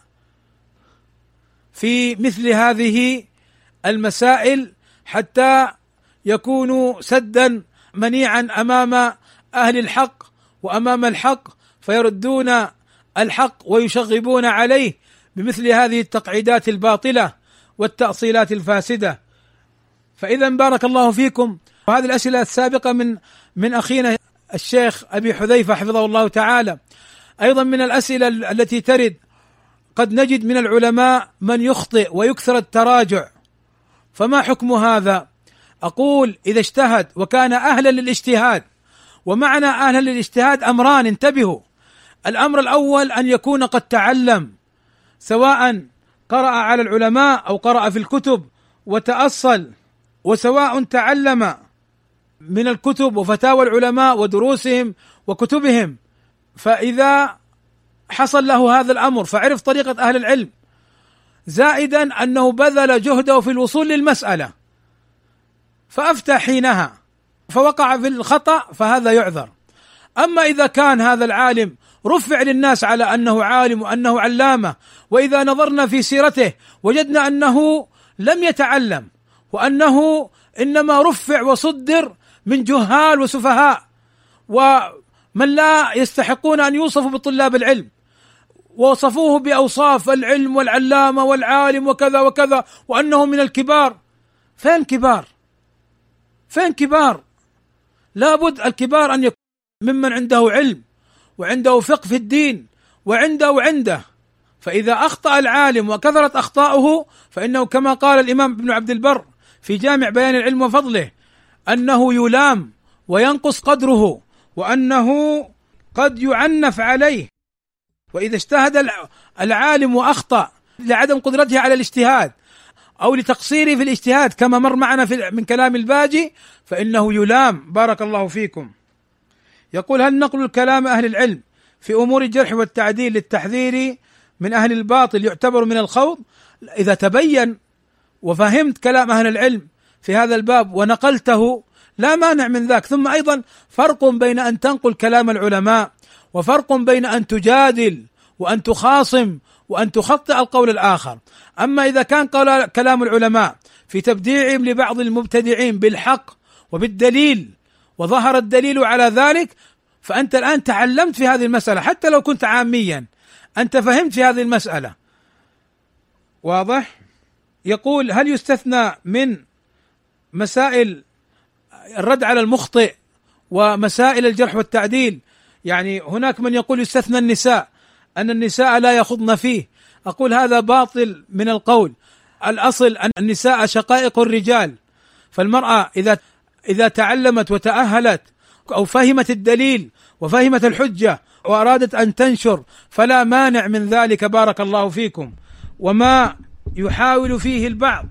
في مثل هذه المسائل حتى يكونوا سدا منيعا أمام أهل الحق وأمام الحق فيردون الحق ويشغبون عليه بمثل هذه التقعيدات الباطلة والتأصيلات الفاسدة. فإذا بارك الله فيكم. وهذه الأسئلة السابقة من من أخينا الشيخ أبي حذيفة حفظه الله تعالى. أيضا من الأسئلة التي ترد. قد نجد من العلماء من يخطئ ويكثر التراجع. فما حكم هذا؟ أقول إذا اجتهد وكان أهلا للاجتهاد ومعنى أهلا للاجتهاد أمران انتبهوا. الأمر الأول أن يكون قد تعلم سواء قرأ على العلماء أو قرأ في الكتب وتأصل وسواء تعلم من الكتب وفتاوى العلماء ودروسهم وكتبهم. فإذا حصل له هذا الأمر فعرف طريقة أهل العلم. زائدا أنه بذل جهده في الوصول للمسألة. فأفتى حينها فوقع في الخطأ فهذا يعذر. أما إذا كان هذا العالم رفع للناس على أنه عالم وأنه علامة وإذا نظرنا في سيرته وجدنا أنه لم يتعلم وأنه إنما رفع وصدر من جهال وسفهاء ومن لا يستحقون أن يوصفوا بطلاب العلم ووصفوه بأوصاف العلم والعلامة والعالم وكذا وكذا وانه من الكبار فين كبار؟ فين كبار؟ لابد الكبار أن يكون ممن عنده علم وعنده فقه في الدين وعنده وعنده فإذا أخطأ العالم وكثرت أخطاؤه فإنه كما قال الإمام ابن عبد البر في جامع بيان العلم وفضله أنه يلام وينقص قدره وأنه قد يعنف عليه. وإذا اجتهد العالم وأخطأ لعدم قدرته على الاجتهاد أو لتقصيره في الاجتهاد كما مر معنا في من كلام الباجي فإنه يلام. بارك الله فيكم. يقول هل نقل الكلام أهل العلم في أمور الجرح والتعديل للتحذير من أهل الباطل يعتبر من الخوض؟ إذا تبين وفهمت كلام أهل العلم في هذا الباب ونقلته لا مانع من ذاك. ثم أيضا فرق بين أن تنقل كلام العلماء وفرق بين أن تجادل وأن تخاصم وأن تخطئ القول الآخر. أما إذا كان كلام العلماء في تبديعهم لبعض المبتدعين بالحق وبالدليل وظهر الدليل على ذلك فأنت الآن تعلمت في هذه المسألة حتى لو كنت عاميا أنت فهمت في هذه المسألة. واضح؟ يقول هل يستثنى من مسائل الرد على المخطئ ومسائل الجرح والتعديل. يعني هناك من يقول يستثنى النساء أن النساء لا يخضن فيه. أقول هذا باطل من القول. الأصل أن النساء شقائق الرجال. فالمرأة إذا إذا تعلمت وتأهلت أو فهمت الدليل وفهمت الحجة وأرادت أن تنشر فلا مانع من ذلك بارك الله فيكم. وما يحاول فيه البعض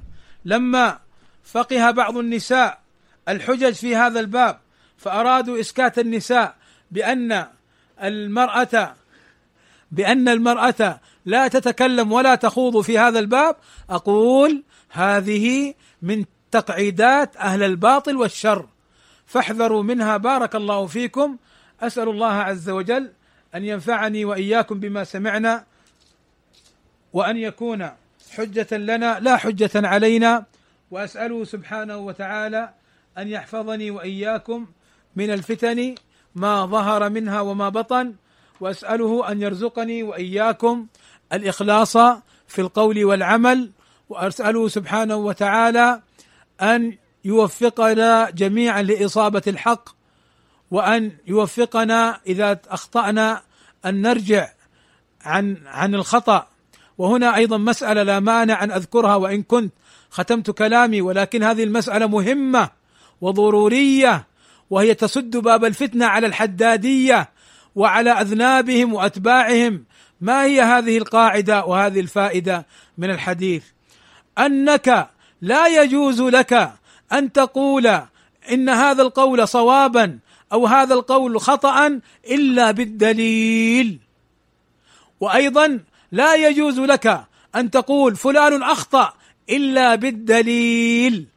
لما فقه بعض النساء الحجج في هذا الباب فأرادوا إسكات النساء بأن المرأة بأن المرأة لا تتكلم ولا تخوض في هذا الباب. أقول هذه من تقعيدات أهل الباطل والشر. فاحذروا منها بارك الله فيكم. أسأل الله عز وجل أن ينفعني وإياكم بما سمعنا وأن يكون حجة لنا لا حجة علينا. وأسأله سبحانه وتعالى أن يحفظني وإياكم من الفتن ما ظهر منها وما بطن وأسأله أن يرزقني وإياكم الإخلاص في القول والعمل وأسأله سبحانه وتعالى أن يوفقنا جميعا لإصابة الحق وأن يوفقنا إذا أخطأنا أن نرجع عن عن الخطأ. وهنا أيضا مسألة لا مانع أن أذكرها وإن كنت ختمت كلامي ولكن هذه المسألة مهمة. وضرورية وهي تسد باب الفتنة على الحدادية وعلى أذنابهم وأتباعهم. ما هي هذه القاعدة وهذه الفائدة من الحديث؟ أنك لا يجوز لك أن تقول إن هذا القول صوابا أو هذا القول خطا إلا بالدليل. وأيضا لا يجوز لك أن تقول فلان أخطأ إلا بالدليل.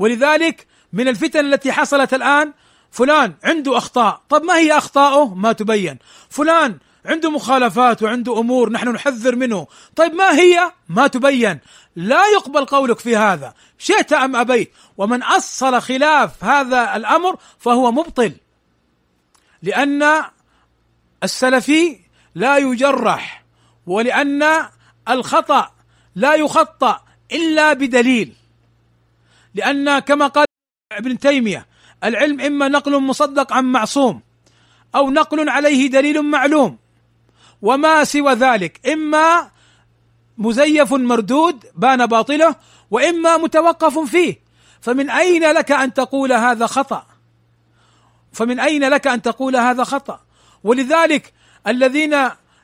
ولذلك من الفتن التي حصلت الآن فلان عنده أخطاء. طب ما هي أخطاؤه؟ ما تبين. فلان عنده مخالفات وعنده أمور نحن نحذر منه. طيب ما هي؟ ما تبين. لا يقبل قولك في هذا. شئت أم أبيت؟ ومن أصل خلاف هذا الأمر فهو مبطل. لأن السلفي لا يجرح ولأن الخطأ لا يخطأ إلا بدليل. لأن كما قال ابن تيمية العلم إما نقل مصدق عن معصوم أو نقل عليه دليل معلوم وما سوى ذلك. إما مزيف مردود بان باطله وإما متوقف فيه. فمن أين لك أن تقول هذا خطأ؟ فمن أين لك أن تقول هذا خطأ؟ ولذلك الذين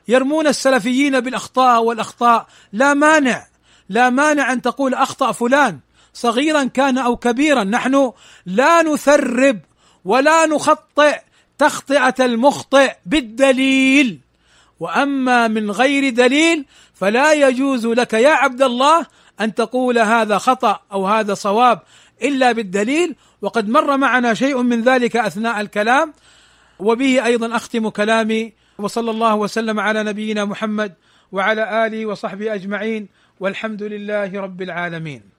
يرمون السلفيين بالأخطاء والأخطاء لا مانع لا مانع أن تقول أخطأ فلان صغيرا كان أو كبيرا. نحن لا نثرب ولا نخطئ تخطئة المخطئ بالدليل. وأما من غير دليل فلا يجوز لك يا عبد الله أن تقول هذا خطأ أو هذا صواب إلا بالدليل. وقد مر معنا شيء من ذلك أثناء الكلام. وبه أيضا أختم كلامي. وصلى الله وسلم على نبينا محمد وعلى آله وصحبه أجمعين. والحمد لله رب العالمين.